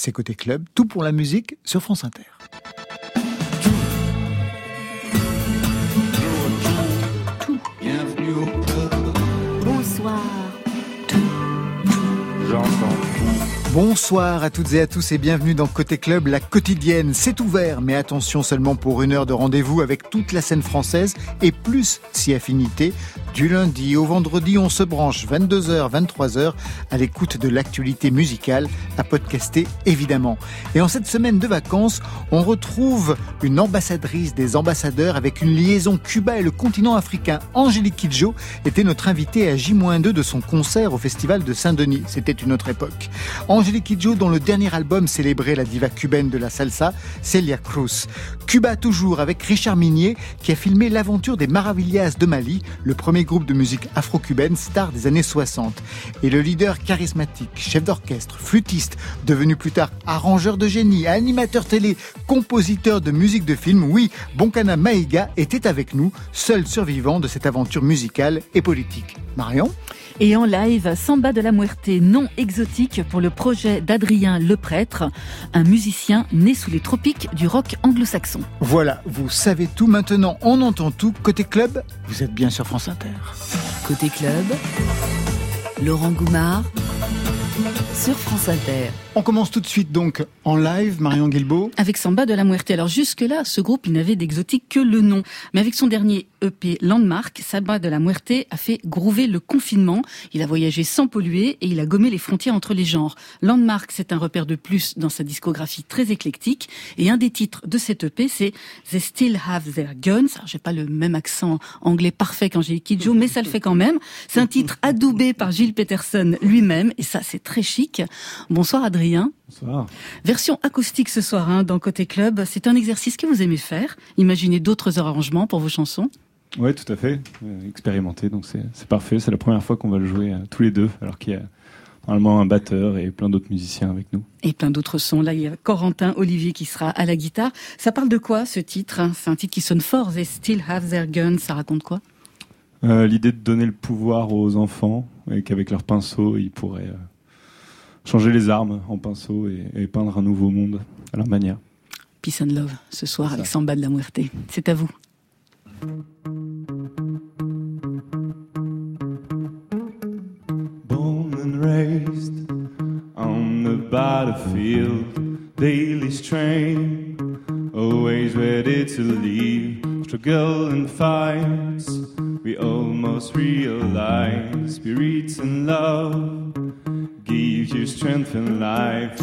c'est Côté Club, tout pour la musique sur France Inter. Bonsoir à toutes et à tous et bienvenue dans Côté Club, la quotidienne. C'est ouvert, mais attention seulement pour une heure de rendez-vous avec toute la scène française et plus si affinité. Du lundi au vendredi, on se branche 22h, 23h à l'écoute de l'actualité musicale, à podcaster évidemment. Et en cette semaine de vacances, on retrouve une ambassadrice des ambassadeurs avec une liaison Cuba et le continent africain. Angélique Kidjo était notre invitée à J-2 de son concert au festival de Saint-Denis. C'était une autre époque. Angélique Kidjo, dont le dernier album célébrait la diva cubaine de la salsa, Celia Cruz. Cuba toujours avec Richard Minier qui a filmé l'aventure des Maravillas de Mali, le premier groupe de musique afro-cubaine star des années 60. Et le leader charismatique, chef d'orchestre, flûtiste, devenu plus tard arrangeur de génie, animateur télé, compositeur de musique de film, oui, Bonkana Maïga était avec nous, seul survivant de cette aventure musicale et politique. Marion? Et en live, Samba de la Muerte non exotique pour le projet d'Adrien Leprêtre, un musicien né sous les tropiques du rock anglo-saxon. Voilà, vous savez tout maintenant, on entend tout. Côté club, vous êtes bien sur France Inter. Côté club, Laurent Goumard sur France Inter. On commence tout de suite donc en live, Marion Guilbeault. Avec Samba de la Muerte. Alors jusque-là, ce groupe, il n'avait d'exotique que le nom. Mais avec son dernier EP Landmark, Samba de la Muerte a fait groover le confinement. Il a voyagé sans polluer et il a gommé les frontières entre les genres. Landmark, c'est un repère de plus dans sa discographie très éclectique. Et un des titres de cet EP, c'est They Still Have Their Guns. Alors j'ai pas le même accent anglais parfait qu'Angélique Kidjo, mais ça le fait quand même. C'est un titre adoubé par Gilles Peterson lui-même. Et ça, c'est très chic. Bonsoir Adrien. Bonsoir. Version acoustique ce soir hein, dans Côté Club. C'est un exercice que vous aimez faire. Imaginez d'autres arrangements pour vos chansons. Oui, tout à fait. Euh, expérimenté, donc c'est parfait. C'est la première fois qu'on va le jouer euh, tous les deux, alors qu'il y a normalement un batteur et plein d'autres musiciens avec nous. Et plein d'autres sons. Là, il y a Corentin Olivier qui sera à la guitare. Ça parle de quoi ce titre hein? C'est un titre qui sonne fort. They still have their guns. Ça raconte quoi? Euh, L'idée de donner le pouvoir aux enfants et qu'avec leur pinceau, ils pourraient changer les armes en pinceau et, peindre un nouveau monde à leur manière. Peace and Love, ce soir avec Samba de la Muerte. C'est à vous. Raised on the battlefield, daily strain, always ready to leave, struggle and fights. We almost realize spirits and love give you strength and life.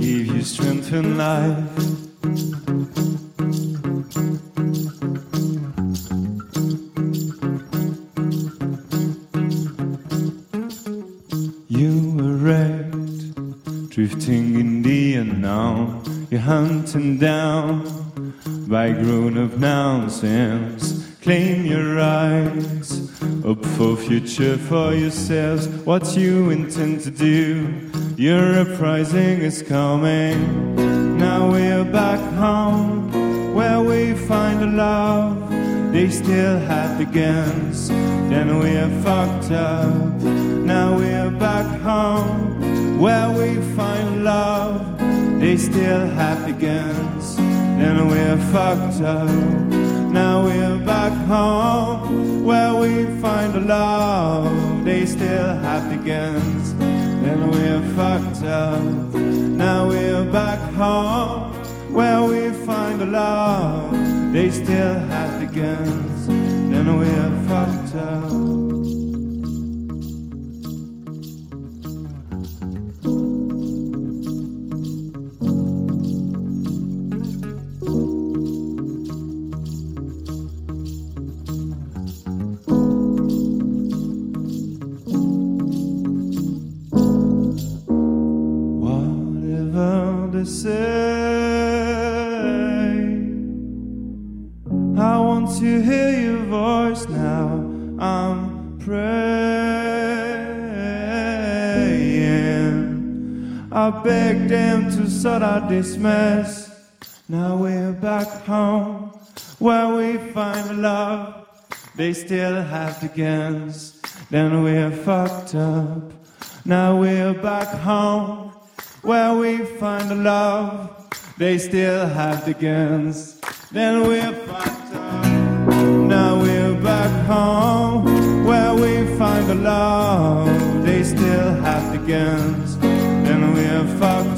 Give you strength and life. You're down by grown up nonsense. Claim your rights, hope for future for yourselves. What you intend to do, your uprising is coming. Now we're back home, where we find a love. They still have the guns, then we're fucked up. Now we're back home, where we find love. They still have the guns and we're fucked up. Now we're back home where we find a love. They still have the guns, and we're fucked up. Now we're back home where we find a love. They still have the guns, and we're fucked up. Sort out this mess. Now we're back home where we find love. they still have the guns. Then we're fucked up. Now we're back home where we find love. They still have the guns. Then we're fucked up. Now we're back home where we find the love.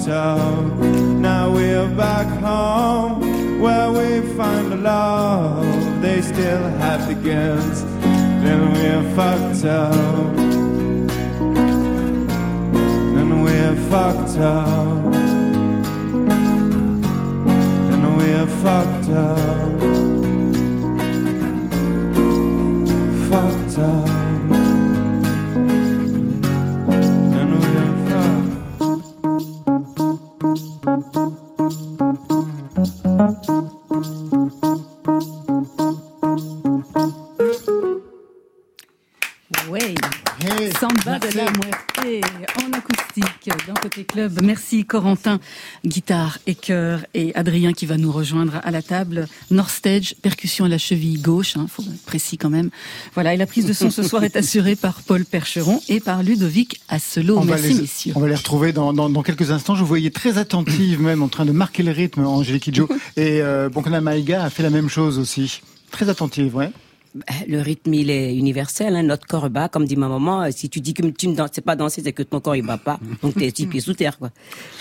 Fucked. Now we're back home where we find the love. They still have the guns. Then we're fucked up. Then we're fucked up. Then we're fucked up. Fucked up. Corentin, guitare et chœur et Adrien qui va nous rejoindre à la table. North Stage, percussion à la cheville gauche, hein, faut être précis quand même. Voilà, et la prise de son ce soir est assurée par Paul Percheron et par Ludovic Asselot. On Merci les, messieurs. on va les retrouver dans, dans, dans quelques instants. Je vous voyais très attentive même en train de marquer le rythme, Angélique Kidjo. Et euh, Bonkana Maïga a fait la même chose aussi. Très attentive, ouais. Le rythme, il est universel. Hein. Notre corps bat, comme dit ma maman. euh, Si tu dis que tu ne sais pas danser, c'est que ton corps il bat pas. Donc t'es six pieds sous terre, quoi.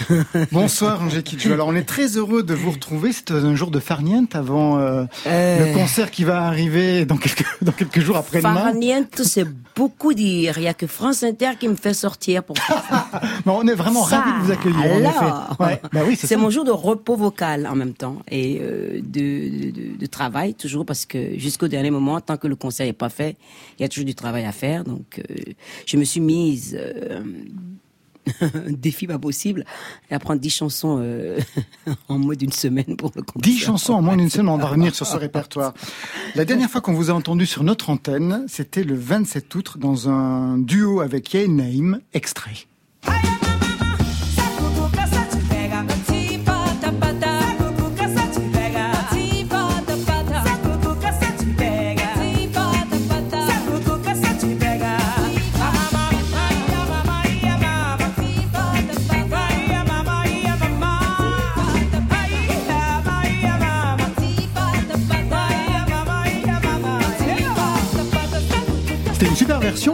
Bonsoir Angélique Kidjo. Alors on est très heureux de vous retrouver. C'est un jour de farniente avant euh, Euh. le concert qui va arriver dans quelques, dans quelques jours après-demain. Farniente, c'est beaucoup dire. Il y a que France Inter qui me fait sortir pour. Non, on est vraiment Ça, ravis de vous accueillir. alors. Ouais, bah oui, c'est mon jour de repos vocal en même temps et euh, de, de, de travail toujours parce que jusqu'au dernier moment, tant que le concert n'est pas fait, il y a toujours du travail à faire. Donc, euh, je me suis mise euh, un défi pas possible à apprendre 10 chansons euh, en moins d'une semaine pour le concert. Dix chansons en moins d'une semaine, on va revenir sur ce répertoire. La dernière fois qu'on vous a entendu sur notre antenne, c'était le 27 août dans un duo avec Yael Naïm, extrait.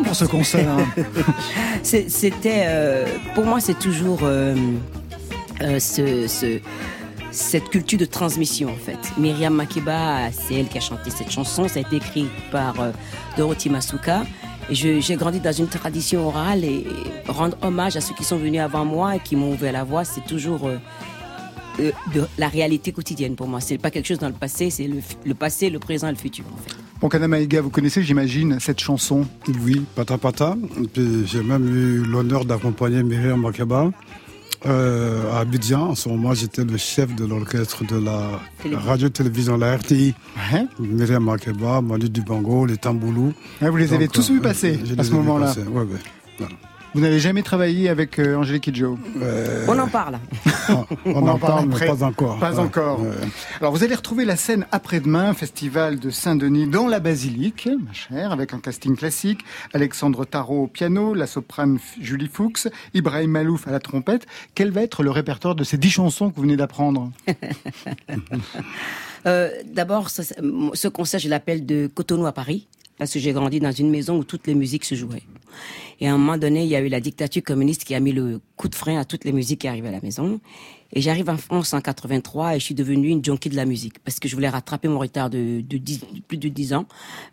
Pour ce concert. C'était, euh, pour moi, c'est toujours euh, euh, ce, ce- cette culture de transmission en fait. Myriam Makeba, c'est elle qui a chanté cette chanson. Ça a été écrit par Dorothy Masuka. J'ai grandi dans une tradition orale et rendre hommage à ceux qui sont venus avant moi et qui m'ont ouvert la voie, c'est toujours de la réalité quotidienne pour moi. C'est pas quelque chose dans le passé, c'est le passé, le présent et le futur. En fait. Bon, Kana Maïga, vous connaissez, j'imagine, cette chanson. Oui, Pata Pata. J'ai même eu l'honneur d'accompagner Myriam Makeba euh, à Abidjan. En ce moment, j'étais le chef de l'orchestre de la Télé- radio-télévision, la RTI. Ouais. Myriam Makeba, Manu Dubango, les Tamboulous. Ouais, vous les avez tous euh, vus passer je à ce moment-là. ouais. Voilà. Vous n'avez jamais travaillé avec euh, Angélique Kidjo? Euh, On en parle. On, on en parle, mais pas encore. Pas Ouais, encore. ouais. Alors vous allez retrouver la scène après-demain, festival de Saint-Denis dans la basilique, ma chère, avec un casting classique, Alexandre Tarot au piano, la soprane Julie Fuchs, Ibrahim Malouf à la trompette. Quel va être le répertoire de ces dix chansons que vous venez d'apprendre? Euh, D'abord, c'est- ce concert, je l'appelle de Cotonou à Paris, parce que j'ai grandi dans une maison où toutes les musiques se jouaient. Et à un moment donné, il y a eu la dictature communiste qui a mis le coup de frein à toutes les musiques qui arrivaient à la maison. Et j'arrive en France en 83 et je suis devenue une junkie de la musique parce que je voulais rattraper mon retard de, de 10 plus de 10 ans.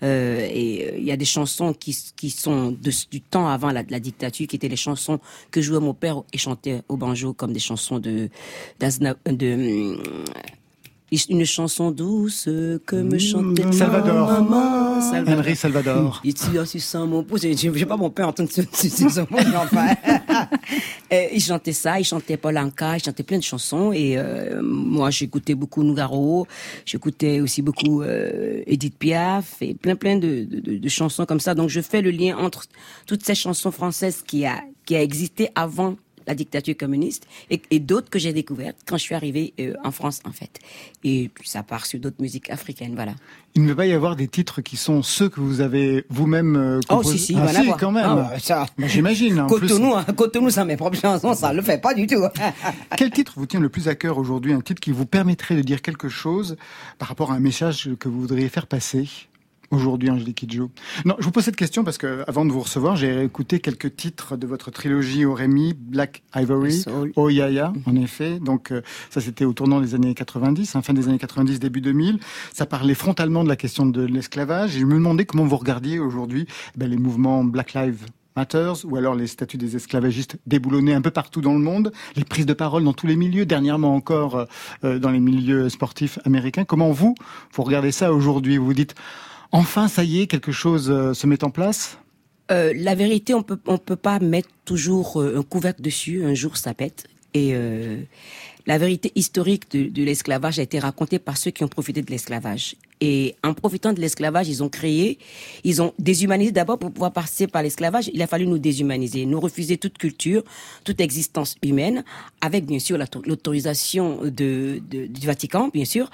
Euh, et euh, il y a des chansons qui, sont du temps avant la, dictature, qui étaient les chansons que jouait mon père et chantait au banjo comme des chansons de, une chanson douce que me chantait ma Salvador. maman. Salvador. Henry Salvador. Il tire sur son mon pouce. Je n'ai pas mon père entendre ce, mais enfin. Il chantait ça, il chantait Polanka, il chantait plein de chansons. Et euh, moi, j'écoutais beaucoup Nougaro, j'écoutais aussi beaucoup euh, Edith Piaf et plein plein de, de, de, de chansons comme ça. Donc, je fais le lien entre toutes ces chansons françaises qui a qui a existé avant la dictature communiste, et, d'autres que j'ai découvertes quand je suis arrivée euh, en France, en fait. Et ça part sur d'autres musiques africaines, voilà. Il ne va pas y avoir des titres qui sont ceux que vous avez vous-même composés Oh, si, si, ah, si quand même. Ah, ça, J'imagine. Cotonou, hein, Cotonou, ça, mes propres chansons, ça le fait pas du tout. Quel titre vous tient le plus à cœur aujourd'hui? Un titre qui vous permettrait de dire quelque chose par rapport à un message que vous voudriez faire passer? Aujourd'hui, Angélique Kidjo Non, je vous pose cette question parce que avant de vous recevoir, j'ai écouté quelques titres de votre trilogie au Rémi, Black Ivory, Oh Yaya, en effet. Donc euh, ça, c'était au tournant des années 90, hein, fin des années 90, début 2000. Ça parlait frontalement de la question de l'esclavage. Et je me demandais comment vous regardiez aujourd'hui eh ben, les mouvements Black Lives Matters, ou alors les statuts des esclavagistes déboulonnés un peu partout dans le monde, les prises de parole dans tous les milieux, dernièrement encore euh, euh, dans les milieux sportifs américains. Comment vous, vous regardez ça aujourd'hui? Vous vous dites, enfin, ça y est, quelque chose euh, se met en place? La vérité, on peut, on peut pas mettre toujours un couvercle dessus. Un jour, ça pète. Et la vérité historique de, l'esclavage a été racontée par ceux qui ont profité de l'esclavage. Et en profitant de l'esclavage, ils ont créé, ils ont déshumanisé d'abord pour pouvoir passer par l'esclavage. Il a fallu nous déshumaniser, nous refuser toute culture, toute existence humaine, avec bien sûr l'autorisation de, du Vatican, bien sûr.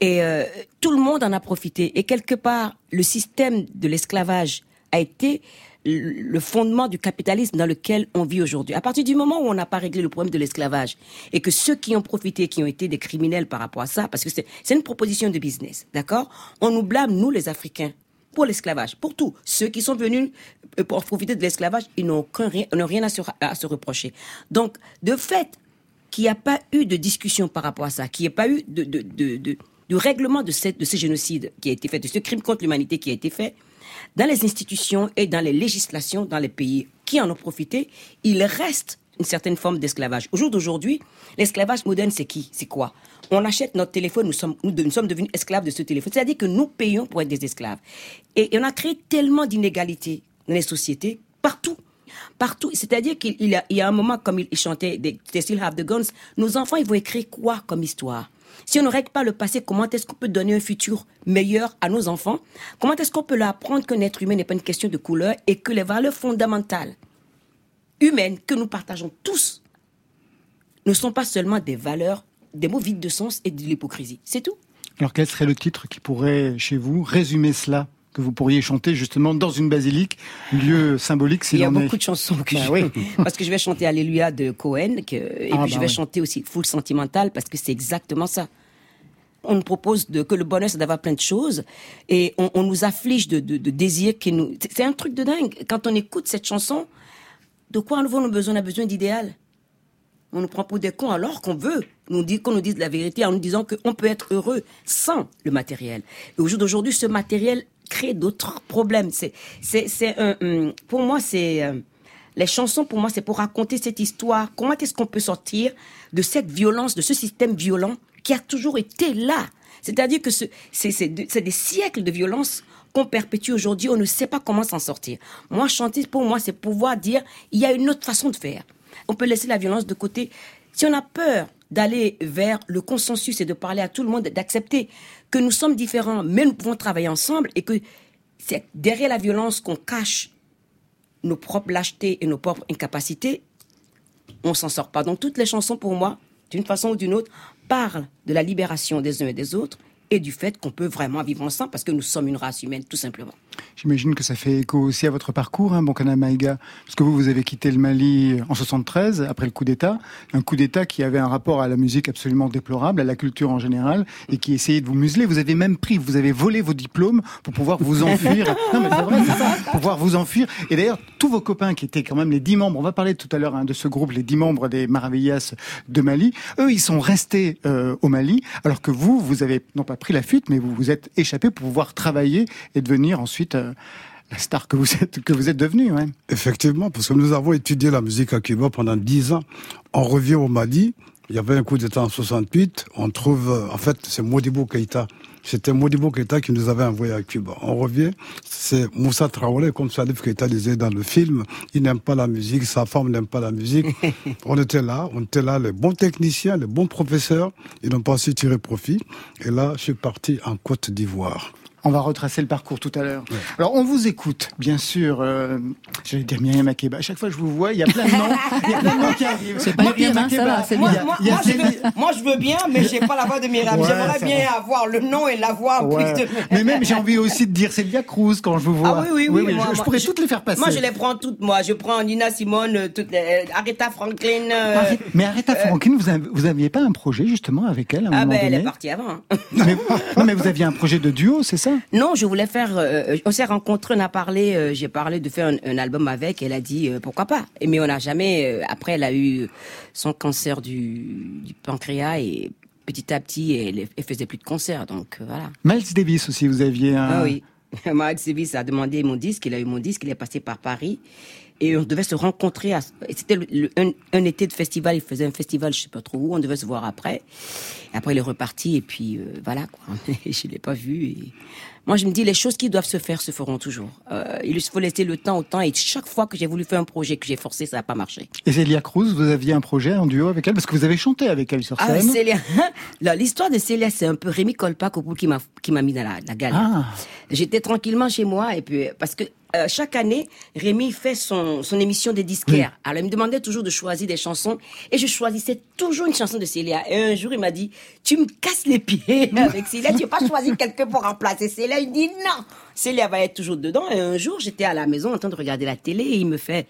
Et euh, tout le monde en a profité. Et quelque part, le système de l'esclavage a été le fondement du capitalisme dans lequel on vit aujourd'hui. À partir du moment où on n'a pas réglé le problème de l'esclavage et que ceux qui ont profité, qui ont été des criminels par rapport à ça, parce que c'est une proposition de business, d'accord? On nous blâme, nous les Africains, pour l'esclavage, pour tout. Ceux qui sont venus euh, pour profiter de l'esclavage, ils n'ont rien, à, se, reprocher. Donc, de fait qu'il n'y a pas eu de discussion par rapport à ça, qu'il n'y ait pas eu de, règlement de, de ce génocide qui a été fait, de ce crime contre l'humanité qui a été fait, dans les institutions et dans les législations dans les pays qui en ont profité, il reste une certaine forme d'esclavage. Au jour d'aujourd'hui, l'esclavage moderne, c'est qui? C'est quoi? On achète notre téléphone, nous sommes, devenus esclaves de ce téléphone. C'est-à-dire que nous payons pour être des esclaves. Et, on a créé tellement d'inégalités dans les sociétés, partout. Partout. C'est-à-dire qu'il y, y, a un moment, comme il, chantait They Still Have the Guns, nos enfants, ils vont écrire quoi comme histoire? Si on ne règle pas le passé, comment est-ce qu'on peut donner un futur meilleur à nos enfants? Comment est-ce qu'on peut leur apprendre qu'un être humain n'est pas une question de couleur et que les valeurs fondamentales humaines que nous partageons tous ne sont pas seulement des valeurs, des mots vides de sens et de l'hypocrisie? C'est tout. Alors quel serait le titre qui pourrait, chez vous, résumer cela? Que vous pourriez chanter justement dans une basilique, lieu symbolique Il y a beaucoup de chansons que bah je... parce que je vais chanter Alléluia de Cohen que... et ah, puis je bah vais chanter aussi Full Sentimental parce que c'est exactement ça. On nous propose de, que le bonheur c'est d'avoir plein de choses et on, nous afflige de, de, de désirs qui nous. C'est un truc de dingue. Quand on écoute cette chanson, de quoi nous avons besoin? On a besoin d'idéal. On nous prend pour des cons alors qu'on veut nous qu'on nous dise la vérité en nous disant qu'on peut être heureux sans le matériel. Et au jour d'aujourd'hui, ce matériel crée d'autres problèmes. C'est, c'est, c'est pour moi, c'est euh, les chansons. Pour moi, c'est pour raconter cette histoire. Comment est-ce qu'on peut sortir de cette violence, de ce système violent qui a toujours été là? C'est-à-dire que c'est, c'est, c'est des siècles de violence qu'on perpétue aujourd'hui. On ne sait pas comment s'en sortir. Moi, chanter pour moi, c'est pouvoir dire il y a une autre façon de faire. On peut laisser la violence de côté. Si on a peur d'aller vers le consensus et de parler à tout le monde, d'accepter que nous sommes différents, mais nous pouvons travailler ensemble et que c'est derrière la violence qu'on cache nos propres lâchetés et nos propres incapacités, on s'en sort pas. Donc toutes les chansons pour moi, d'une façon ou d'une autre, parlent de la libération des uns et des autres et du fait qu'on peut vraiment vivre ensemble parce que nous sommes une race humaine, tout simplement. J'imagine que ça fait écho aussi à votre parcours, hein, Bonkana Maïga, parce que vous, vous avez quitté le Mali en 73, après le coup d'État, un coup d'État qui avait un rapport à la musique absolument déplorable, à la culture en général, et qui essayait de vous museler. Vous avez même pris, vous avez volé vos diplômes pour pouvoir vous enfuir. non, mais c'est vrai, c'est ça, pour pouvoir vous enfuir. Et d'ailleurs, tous vos copains qui étaient quand même les dix membres, on va parler tout à l'heure hein, de ce groupe, les dix membres des Maravillas de Mali, eux, ils sont restés euh, au Mali, alors que vous, vous avez non pas pris la fuite, mais vous vous êtes échappé pour pouvoir travailler et devenir ensuite euh, la star que vous êtes que vous êtes devenu. Ouais. Effectivement, parce que nous avons étudié la musique à Cuba pendant dix ans. On revient au Mali. Il y avait un coup d'État en 68. On trouve, euh, en fait, c'est Modibo Keïta. C'était Modibo Keïta qui nous avait envoyé à Cuba. On revient, c'est Moussa Traoré, comme Salif Keïta disait dans le film. Il n'aime pas la musique, sa femme n'aime pas la musique. on était là, on était là, les bons techniciens, les bons professeurs. Ils n'ont pas su tirer profit. Et là, je suis parti en Côte d'Ivoire On va retracer le parcours tout à l'heure. Alors, on vous écoute, bien sûr. Euh, J'allais dire Myriam Makeba. À chaque fois que je vous vois, il y a plein de noms, il y a plein de noms qui arrivent. C'est pas pire, hein, ça va, c'est Moi, je veux, moi, je veux bien, mais j'ai pas la voix de Myriam. Ouais, J'aimerais bien va. avoir le nom et la voix en Ouais. plus de. Mais même, j'ai envie aussi de dire Celia Cruz quand je vous vois. Ah oui, oui, oui. moi, je, je pourrais toutes les faire passer. Moi, je les prends toutes, moi. Je prends Nina Simone, euh, toutes les, euh, Aretha Franklin. euh, Arrête- Mais Aretha Franklin, vous, avez- vous aviez pas un projet justement avec elle à un ah moment ben, elle est partie avant. hein. mais, non, mais vous aviez un projet de duo, c'est ça? Non, je voulais faire. euh, on s'est rencontrés, on a parlé. euh, J'ai parlé de faire un, un album avec. Elle a dit euh, pourquoi pas. Mais on n'a jamais. euh, après, elle a eu son cancer du, du pancréas et petit à petit, elle, elle faisait plus de concerts. Donc euh, voilà. Miles Davis aussi, vous aviez un. Ah oui. Miles Davis a demandé mon disque, il a eu mon disque, il est passé par Paris. Et on devait se rencontrer. à- C'était un, un été de festival, il faisait un festival, je sais pas trop où, on devait se voir après. Après, il est reparti, et puis euh, voilà, quoi. je l'ai pas vu. Et... Moi, je me dis, les choses qui doivent se faire se feront toujours. Euh, il faut laisser le temps au temps, et chaque fois que j'ai voulu faire un projet que j'ai forcé, ça n'a pas marché. Et Celia Cruz, vous aviez un projet en duo avec elle? Parce que vous avez chanté avec elle sur Ah, scène. Célia. Là, L'histoire de Célia, c'est un peu Rémi Colpac au bout qui m'a qui m'a mis dans la, la galère. Ah. J'étais tranquillement chez moi et puis parce que euh, chaque année, Rémi fait son, son émission des disquaires. Alors il me demandait toujours de choisir des chansons et je choisissais toujours une chanson de Célia. Et un jour il m'a dit "Tu me casses les pieds avec Célia, tu veux pas choisir quelqu'un pour remplacer Célia Il dit "Non, Célia va être toujours dedans." Et un jour, j'étais à la maison en train de regarder la télé et il me fait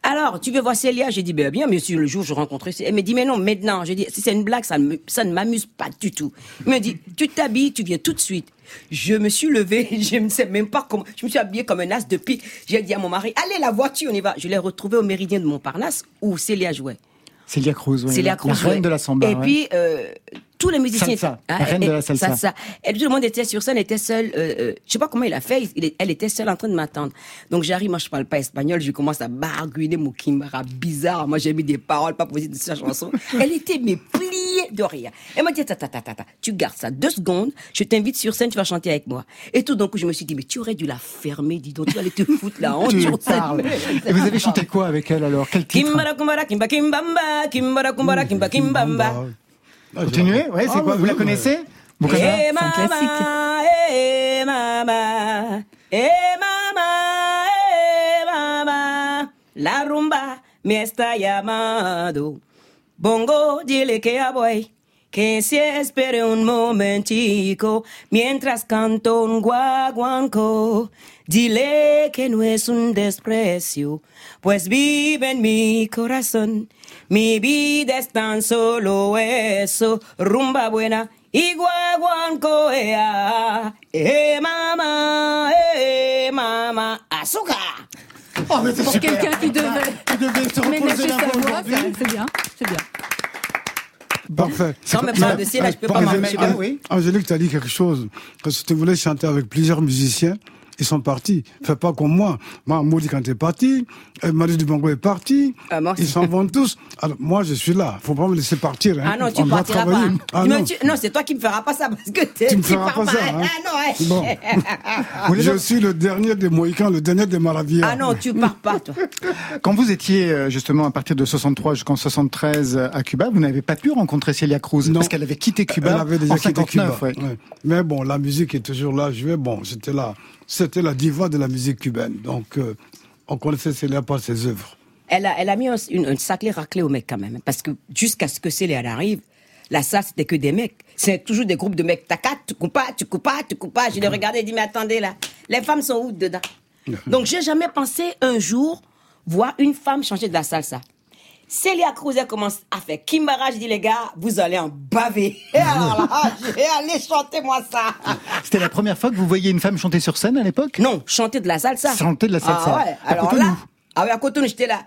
alors, tu veux voir Célia? J'ai dit, ben bien, mais si le jour où je rencontrais Célia. Elle me dit, mais non, maintenant. J'ai dit, si c'est une blague, ça, ne me- ça ne m'amuse pas du tout. Il me dit, tu t'habilles, tu viens tout de suite. Je me suis levée, je ne sais même pas comment. Je me suis habillée comme un as de pique. J'ai dit à mon mari, allez, la voiture, on y va. Je l'ai retrouvée au Méridien de Montparnasse où Célia jouait. Célia Cruz, oui. Célia Cruz la reine de la samba. Et ouais. puis, euh, tous les musiciens. Salsa, Ah, la reine et- de la salsa. Et tout le monde était sur scène, était seul. Euh, euh, je sais pas comment il a fait. il elle était seule en train de m'attendre. Donc j'arrive, moi je parle pas espagnol, je commence à barguiner mon kimbara bizarre. Moi j'ai mis des paroles pas possibles de sa chanson. Elle était mais pliée de rire. Elle m'a dit ta ta ta ta ta, tu gardes ça deux secondes. Je t'invite sur scène, tu vas chanter avec moi. Et tout d'un coup je me suis dit mais tu aurais dû la fermer, dis donc tu allais te foutre la honte sur parles. Et vous avez chanté quoi avec elle alors? Quel titre? Kimbara kumbara kimba kimbamba, kimbara kumbara kimba kimbamba. Ah, Continuez Ouais, c'est Ah, quoi oui, Vous la connaissez Vous connaissez Eh C'est un classique. eh mama, eh mama, eh mama, la rumba me está llamando. Bongo, dile que ya voy, que se espere un momentico mientras canto un guaguanco. Dile que no es un desprecio, pues vive en mi corazón. Mi vida es tan solo eso, rumba buena y guaguanco, ea. Eh, mamá, eh, mamá, azúcar. Oh, mais c'est Pour quelqu'un qui devait Qui devait se reposer la voix c'est bien, c'est bien. Parfait. Quand même pas de Célia, je peux pas oui. Angélique, tu as dit quelque chose. Que si tu voulais chanter avec plusieurs musiciens, ils sont partis. Fais pas comme moi. Moi, Maudit quand est parti, euh, Marie Dubongo est parti, Ah, ils s'en vont tous. Alors, moi, je suis là. Faut pas me laisser partir. Hein. Ah non, tu On partiras pas. hein. Ah non. tu- non, c'est toi qui me feras pas ça parce que Tu me feras pars pas ça, hein. Ah non, ouais. Bon. je suis le dernier des Mohicans, le dernier des Maravillas. Ah non, tu pars pas, toi. Quand vous étiez euh, justement à partir de 63 jusqu'en 73 euh, à Cuba, vous n'avez pas pu rencontrer Celia Cruz Non. parce qu'elle avait quitté Cuba Elle avait déjà en quitté 59. Cuba. ouais. Ouais. Mais bon, la musique est toujours là. Je vais, bon, c'était là. C'était la diva de la musique cubaine. Donc, euh, on connaissait Célia par ses œuvres. Elle a, elle a mis un, une, un sacré raclé au mec quand même. Parce que jusqu'à ce que Célia arrive, la salle, c'était que des mecs. C'est toujours des groupes de mecs. Tacat, tu coupes pas, tu coupes pas, tu coupes pas. Je les regardais et dit, mais attendez là, les femmes sont où dedans? Donc, j'ai jamais pensé un jour voir une femme changer de la salsa. Célia Cruz, elle commence à faire Kimbara. Je dis, les gars, vous allez en baver. Et alors là, j'ai allé chanter moi ça. C'était la première fois que vous voyiez une femme chanter sur scène à l'époque? Non, chanter de la salsa. Chanter de la salsa. Ah ouais, À alors Cotonou. là, ah ouais, à Cotonou, j'étais là.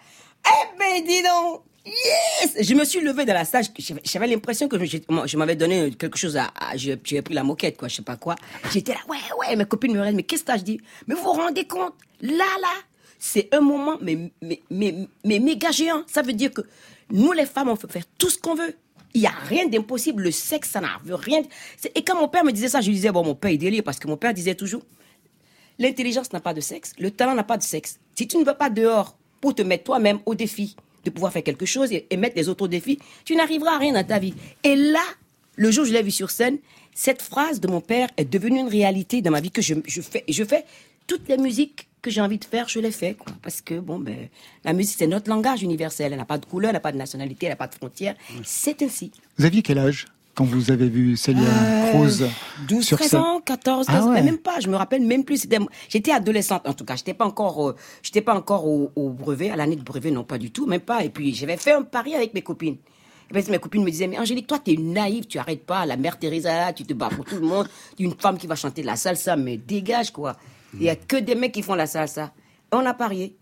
Eh ben, dis donc, yes Je me suis levé de la salle, j'avais- j'avais l'impression que je, m'avais donné quelque chose à... à- j'ai j'ai pris la moquette, quoi, je sais pas quoi. J'étais là, ouais, ouais, mes copines me regardent, mais qu'est-ce que t'as? Je dis, mais vous vous rendez compte? Là, là, c'est un moment, mais, mais, mais, mais méga géant. Ça veut dire que nous, les femmes, on peut faire tout ce qu'on veut. Il n'y a rien d'impossible. Le sexe, ça n'a rien. Et quand mon père me disait ça, je lui disais, bon, mon père, il délire, parce que mon père disait toujours, L'intelligence n'a pas de sexe, le talent n'a pas de sexe. Si tu ne vas pas dehors pour te mettre toi-même au défi de pouvoir faire quelque chose et, et mettre les autres au défi, tu n'arriveras à rien dans ta vie. Et là, le jour où je l'ai vu sur scène, cette phrase de mon père est devenue une réalité dans ma vie que je, je fais. Je fais toutes les musiques que j'ai envie de faire, je les fais. Quoi. Parce que bon, ben, la musique, c'est notre langage universel. Elle n'a pas de couleur, elle n'a pas de nationalité, elle n'a pas de frontières. C'est ainsi. Vous aviez quel âge quand vous avez vu Célia euh, Cruz 12, 13 ans, 14, 15, ah même pas, je me rappelle même plus. J'étais adolescente en tout cas, j'étais pas encore, euh, j'étais pas encore au, au brevet, à l'année de brevet, non pas du tout, même pas. Et puis j'avais fait un pari avec mes copines. Et mes copines me disaient, mais Angélique, toi, t'es naïve, tu arrêtes pas, la mère Teresa, tu te bats pour tout le monde, une femme qui va chanter la salsa, mais dégage, quoi. Il y a que des mecs qui font la salsa. Et on a parié.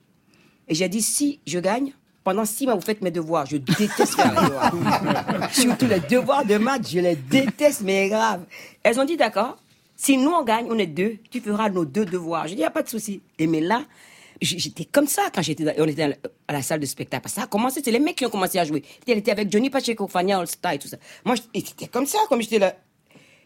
Et j'ai dit, si je gagne, pendant six mois, vous faites mes devoirs. Je déteste faire les devoirs. Surtout les devoirs de maths, je les déteste, mais grave. Elles ont dit, d'accord, si nous on gagne, on est deux, tu feras nos deux devoirs. Je dis, il n'y a pas de souci. Et mais là, j'étais comme ça quand j'étais on était à la salle de spectacle. Ça a commencé, c'est les mecs qui ont commencé à jouer. Elle était avec Johnny Pacheco, Fania All Star et tout ça. Moi, j'étais comme ça, comme j'étais là.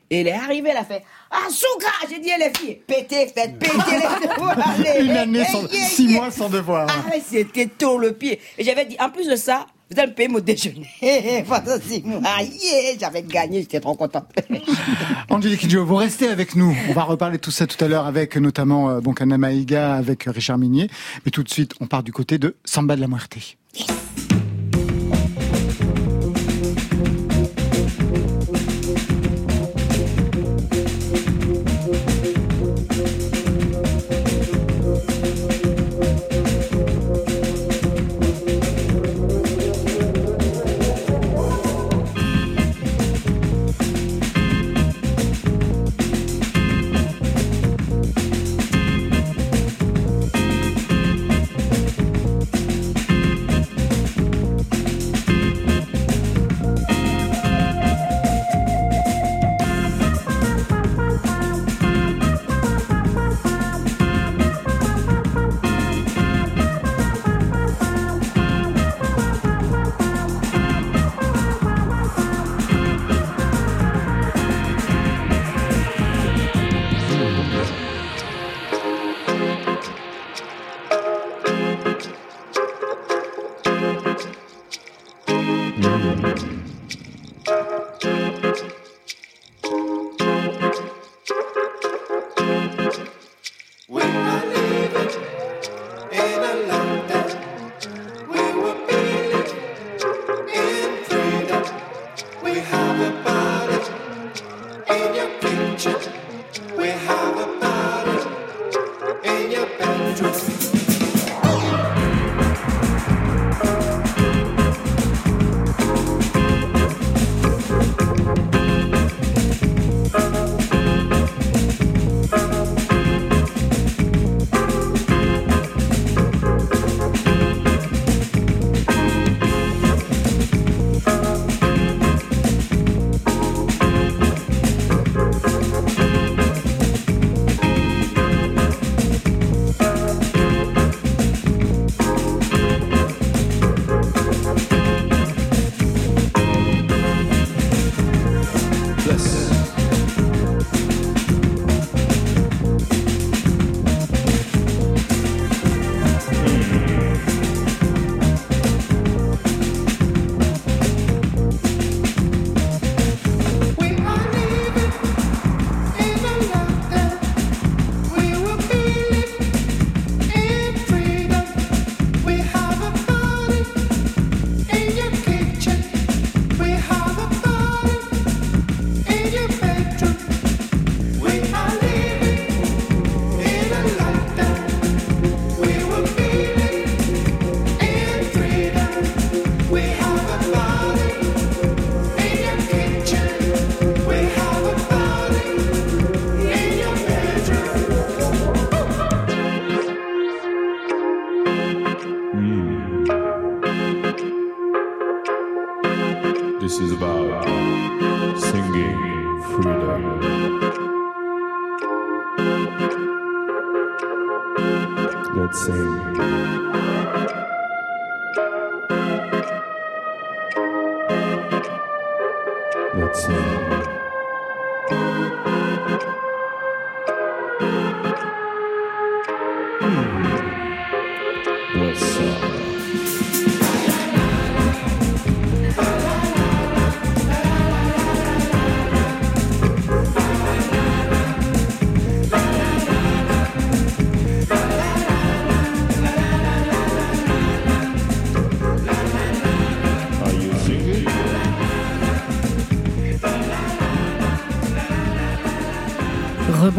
Et elle est arrivée, elle a fait Ah, Souka J'ai dit, les filles, pétez, faites péter les devoirs. Une année, sans, six mois sans devoir. Ah, c'était tout le pied. Et j'avais dit, en plus de ça, vous allez me payer mon déjeuner pendant six mois. Yeah, j'avais gagné, j'étais trop contente. Angélique Kidjo, vous restez avec nous. On va reparler de tout ça tout à l'heure avec notamment euh, bon, Maïga, avec Richard Minier. Mais tout de suite, on part du côté de Samba de la Muerte.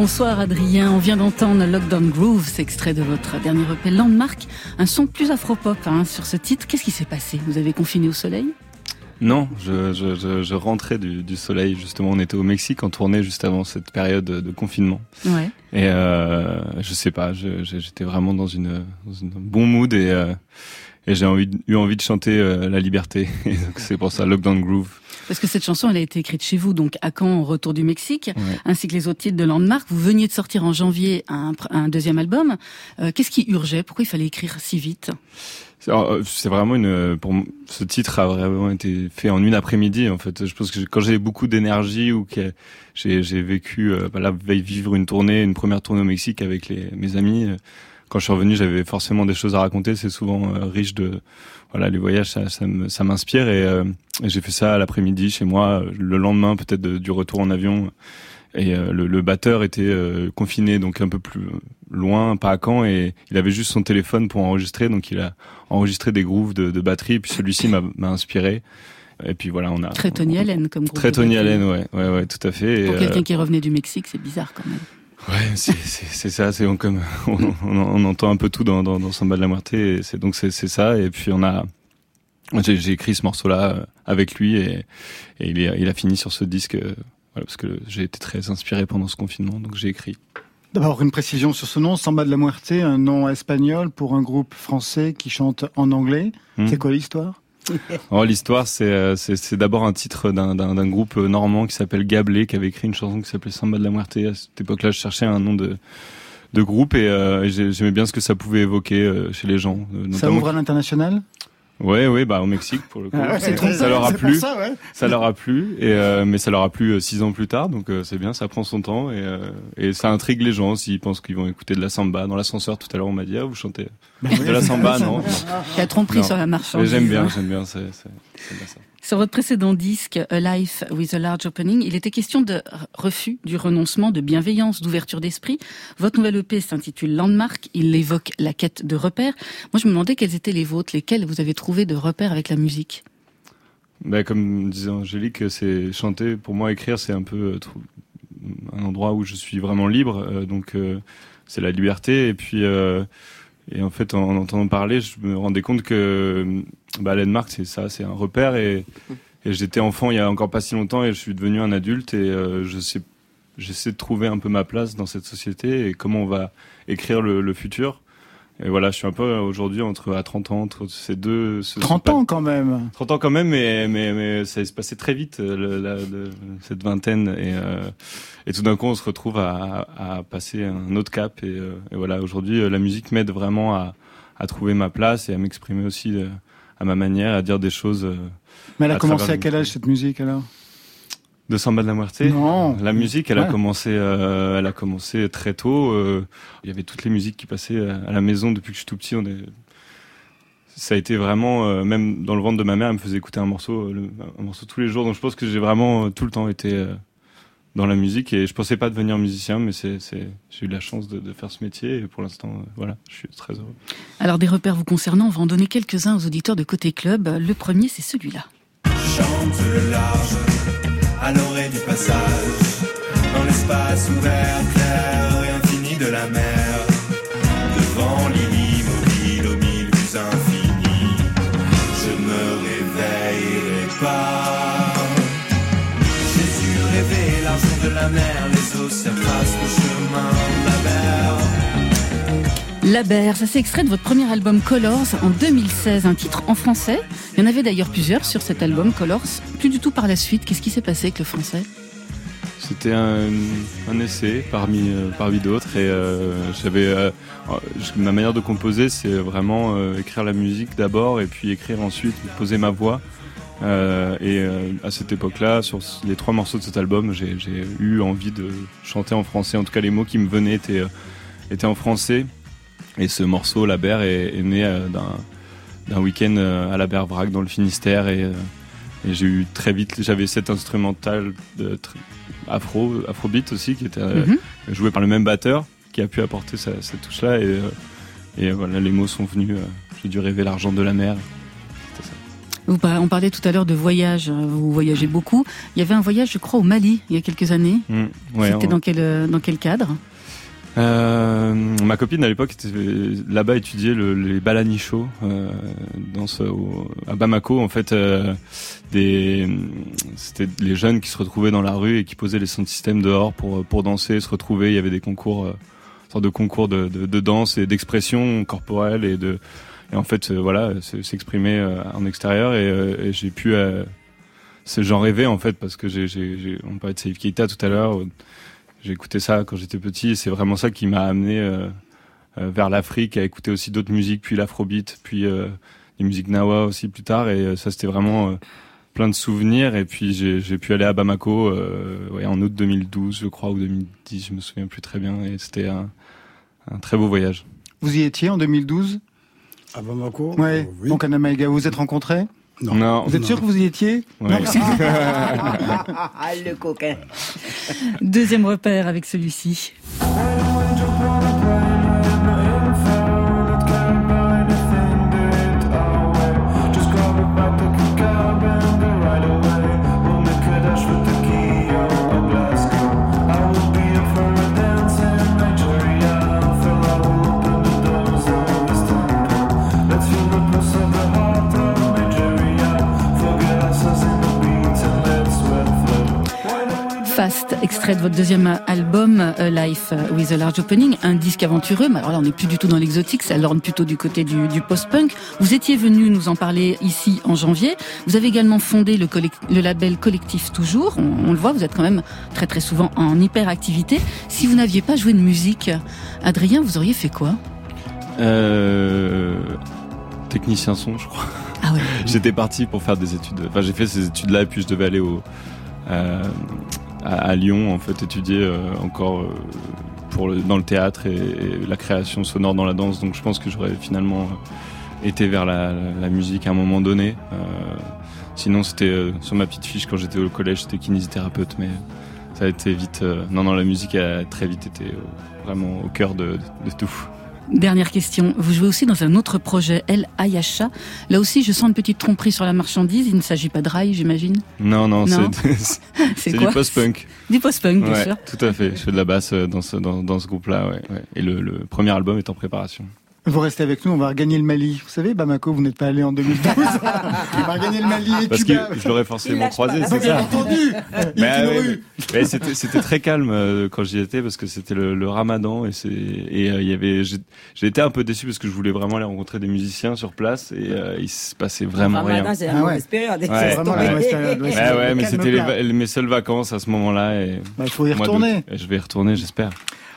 Bonsoir Adrien. On vient d'entendre Lockdown Groove, c'est extrait de votre dernier EP Landmark. Un son plus afro-pop hein, sur ce titre. Qu'est-ce qui s'est passé? Vous avez confiné au soleil? Non, je, rentrais du, soleil. Justement, on était au Mexique en tournée juste avant cette période de confinement. Ouais. Et euh, je sais pas, j'étais vraiment dans une, un bon mood et, euh, et j'ai eu envie de chanter euh, la liberté. c'est pour ça Lockdown Groove. Parce que cette chanson, elle a été écrite chez vous, donc à Caen, au retour du Mexique, ainsi que les autres titres de Landmark. Vous veniez de sortir en janvier un, un deuxième album. Euh, qu'est-ce qui urgeait? Pourquoi il fallait écrire si vite? Euh, c'est vraiment une. Pour ce titre a vraiment été fait en une après-midi. En fait, je pense que quand j'ai beaucoup d'énergie ou que j'ai vécu, euh, bah vivre une tournée, une première tournée au Mexique avec les, mes amis. Quand je suis revenu, j'avais forcément des choses à raconter. C'est souvent riche de voilà, les voyages, ça, ça m'inspire et, euh, j'ai fait ça l'après-midi chez moi, le lendemain peut-être du retour en avion. Et euh, le, batteur était euh, confiné donc un peu plus loin, pas à Caen, et il avait juste son téléphone pour enregistrer, donc il a enregistré des grooves de, de batterie, puis celui-ci m'a inspiré. Et puis voilà, on a très Tony Allen comme groupe. Très Tony Allen, ouais, ouais, ouais, tout à fait. Pour quelqu'un qui revenait du Mexique, c'est bizarre quand même. Ouais, c'est ça, c'est comme on, on, entend un peu tout dans, dans, dans Samba de la Moitié, c'est donc c'est ça. Et puis on a, j'ai écrit ce morceau-là euh, avec lui et, et il, il, a fini sur ce disque, euh, voilà, parce que j'ai été très inspiré pendant ce confinement, donc j'ai écrit. D'abord une précision sur ce nom, Samba de la Muerte, un nom espagnol pour un groupe français qui chante en anglais. Hmm. C'est quoi l'histoire? oh, L'histoire, euh, c'est d'abord un titre d'un groupe normand qui s'appelle Gablé, qui avait écrit une chanson qui s'appelait Samba de la Muerte. À cette époque-là, je cherchais un nom de, de groupe et euh, j'aimais bien ce que ça pouvait évoquer euh, chez les gens. Ça ouvre à l'international? Ouais, ouais, bah au Mexique pour le coup. Ah ça, leur a plu. Ça, ouais. ça, leur a plu, et euh, mais ça leur a plu euh, six ans plus tard, donc euh, c'est bien, ça prend son temps et, et ça intrigue les gens s'ils pensent qu'ils vont écouter de la samba. Dans l'ascenseur tout à l'heure, on m'a dit ah vous chantez bah de la samba, non Il a tromperie sur la marche. J'aime bien, j'aime bien, c'est bien ça. Sur votre précédent disque, A Life with a Large Opening, il était question de refus, du renoncement, de bienveillance, d'ouverture d'esprit. Votre nouvelle EP s'intitule Landmark. Il évoque la quête de repères. Moi, je me demandais quels étaient les vôtres, lesquels vous avez trouvé de repères avec la musique. Ben, comme disait Angélique, c'est chanter. Pour moi, écrire, c'est un peu euh, un endroit où je suis vraiment libre. Euh, donc, euh, c'est la liberté. Et puis, et en fait, en, entendant parler, je me rendais compte que bah, Landmark, c'est ça, c'est un repère. Et, et j'étais enfant il y a encore pas si longtemps et je suis devenu un adulte et euh, je sais, j'essaie de trouver un peu ma place dans cette société et comment on va écrire le, le futur. Et voilà, je suis un peu aujourd'hui entre à 30 ans entre ces deux. 30 ans quand même. 30 ans quand même, mais mais mais ça s'est passé très vite le, la, cette vingtaine et euh, et tout d'un coup on se retrouve à, à passer un autre cap et, euh, et voilà aujourd'hui euh, la musique m'aide vraiment à à trouver ma place et à m'exprimer aussi à ma manière, à dire des choses. mais elle a commencé à quel âge cette musique alors? De Samba de la Muerte? Non. La musique, elle a commencé, euh, elle a commencé très tôt. Euh, il y avait toutes les musiques qui passaient à la maison depuis que je suis tout petit. On est... Ça a été vraiment, euh, même dans le ventre de ma mère, elle me faisait écouter un morceau, un morceau tous les jours. Donc je pense que j'ai vraiment tout le temps été dans la musique et je pensais pas devenir musicien, mais c'est, j'ai eu la chance de, de, faire ce métier et pour l'instant, voilà, je suis très heureux. Alors des repères vous concernant, on va en donner quelques-uns aux auditeurs de Côté Club. Le premier, c'est celui-là. Chante le large à l'orée du passage, dans l'espace ouvert, clair et infini de la mer, la mer, les océans tracent le chemin de la mer. La Berre, ça c'est extrait de votre premier album Colors en 2016, un titre en français. Il y en avait d'ailleurs plusieurs sur cet album Colors, plus du tout par la suite. Qu'est-ce qui s'est passé avec le français? C'était un, essai parmi, euh, parmi d'autres et euh, j'avais euh, ma manière de composer, c'est vraiment écrire la musique d'abord et puis écrire ensuite, poser ma voix. Et à cette époque-là, sur les trois morceaux de cet album, j'ai eu envie de chanter en français. En tout cas, les mots qui me venaient étaient, étaient en français. Et ce morceau, La Berre, est, né euh, d'un week-end euh, à la Berre-Vrac dans le Finistère et, euh, et j'ai eu très vite, j'avais cet instrumental de afro, afrobeat aussi qui était mhm. joué par le même batteur qui a pu apporter cette touche-là et, et voilà, les mots sont venus. j'ai dû rêver l'argent de la mer. On parlait tout à l'heure de voyage. Vous voyagez beaucoup. Il y avait un voyage, je crois, au Mali il y a quelques années. Mmh, C'était dans quel dans quel cadre? Euh, ma copine à l'époque était là-bas étudier le, les balanichos euh, dans ce, à Bamako en fait euh, des c'était les jeunes qui se retrouvaient dans la rue et qui posaient les sound systèmes dehors pour pour danser se retrouver il y avait des concours euh, sorte de concours de, de, de danse et d'expression corporelle et de et en fait euh, voilà s'exprimer euh, en extérieur et, j'ai pu j'en rêvais en fait parce que j'ai on parlait de Saïf Keita tout à l'heure j'ai écouté ça quand j'étais petit et c'est vraiment ça qui m'a amené euh, euh, vers l'Afrique, à écouter aussi d'autres musiques, puis l'afrobeat, puis euh, les musiques nawa aussi plus tard. Et ça, c'était vraiment plein de souvenirs. Et puis j'ai pu aller à Bamako en août 2012, je crois, ou 2010, je me souviens plus très bien. Et c'était un, très beau voyage. Vous y étiez en 2012 À Bamako ouais. Oui. Donc à Namaïga, vous vous êtes rencontrés non. Vous êtes sûr que vous y étiez ouais. Le coquin. Deuxième repère avec celui-ci. Extrait de votre deuxième album Life with a Large Opening, un disque aventureux. Mais alors là, on n'est plus du tout dans l'exotique, ça l'orne plutôt du côté du, du post-punk. Vous étiez venu nous en parler ici en janvier. Vous avez également fondé le, le label Collectif Toujours. On, on, le voit, vous êtes quand même très très souvent en hyperactivité. Si vous n'aviez pas joué de musique, Adrien, vous auriez fait quoi? Euh... Technicien son, je crois. Ah ouais. J'étais parti pour faire des études. Enfin, j'ai fait ces études-là et puis je devais aller au euh, à, Lyon en fait étudier euh, encore euh, dans le théâtre et, la création sonore dans la danse. Donc je pense que j'aurais finalement été vers la, musique à un moment donné. sinon c'était sur ma petite fiche quand j'étais au collège, c'était kinésithérapeute, mais ça a été vite. non non la musique a très vite été vraiment au cœur de tout. Dernière question. Vous jouez aussi dans un autre projet, El Ayasha. Là aussi, je sens une petite tromperie sur la marchandise. Il ne s'agit pas de rail, j'imagine Non, non, non. c'est du post-punk. Du post-punk, bien ouais, sûr. Tout à fait. Je fais de la basse dans ce, dans, dans ce groupe-là. Ouais, ouais. Et le, le premier album est en préparation. Vous restez avec nous, on va regagner le Mali. Vous savez, Bamako, vous n'êtes pas allé en 2012. on va regagner le Mali et Parce Cuba. que je l'aurais forcément croisé, c'est ça. entendu. Mais, ouais, mais c'était, c'était très calme euh, quand j'y étais parce que c'était le, le, Ramadan et c'est et euh, il y avait j'ai, j'ai été un peu déçu parce que je voulais vraiment aller rencontrer des musiciens sur place et euh, il se passait vraiment le Ramadan, rien. C'est la ah ouais. période. Ouais, c'est vraiment la période. Ouais, ouais, ouais mais c'était les, mes seules vacances à ce moment-là et bah, il faut y retourner. Je vais y retourner, j'espère.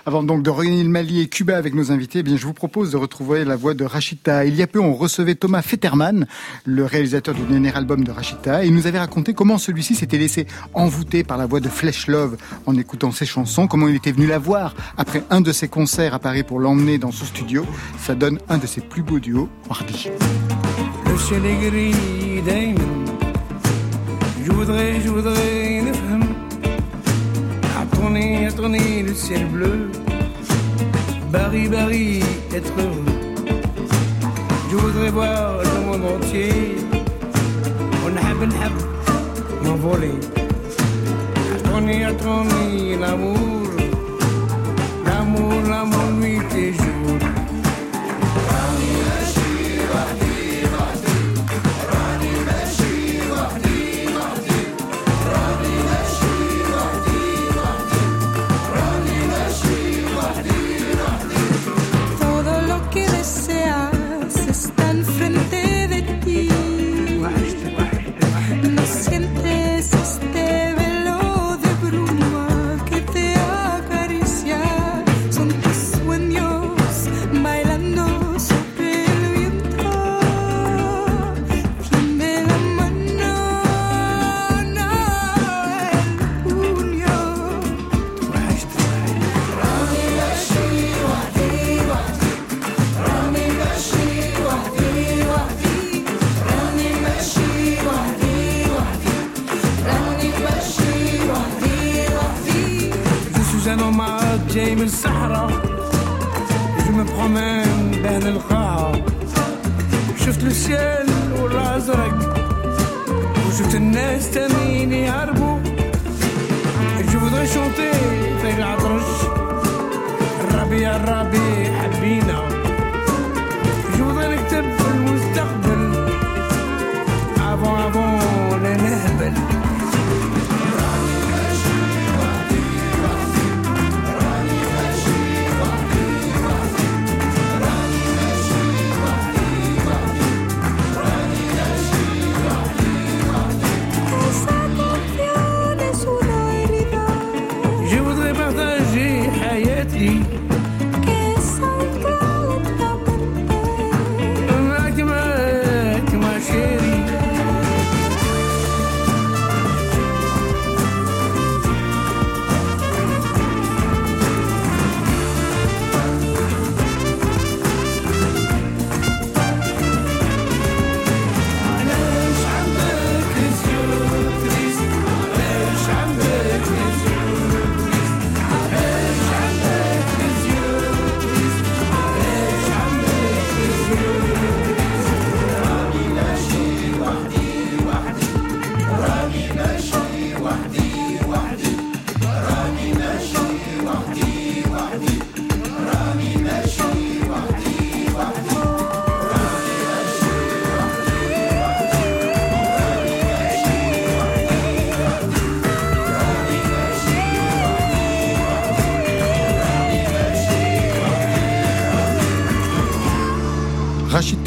Avant donc de regagner le Mali et Cuba avec nos invités, eh bien je vous propose de retrouver la voix de Rachita. Il y a peu, on recevait Thomas Fetterman, le réalisateur du dernier album de Rachita, et il nous avait raconté comment celui-ci s'était laissé envoûter par la voix de Flesh Love en écoutant ses chansons, comment il était venu la voir après un de ses concerts à Paris pour l'emmener dans son studio. Ça donne un de ses plus beaux duos, Hardy. Je voudrais, je voudrais tourner, à le ciel bleu. Barry, Barry, être heureux. Je voudrais voir le monde entier. On hab, hab, m'envoler. À tourner, à tourner l'amour. L'amour, l'amour, nuit et jour.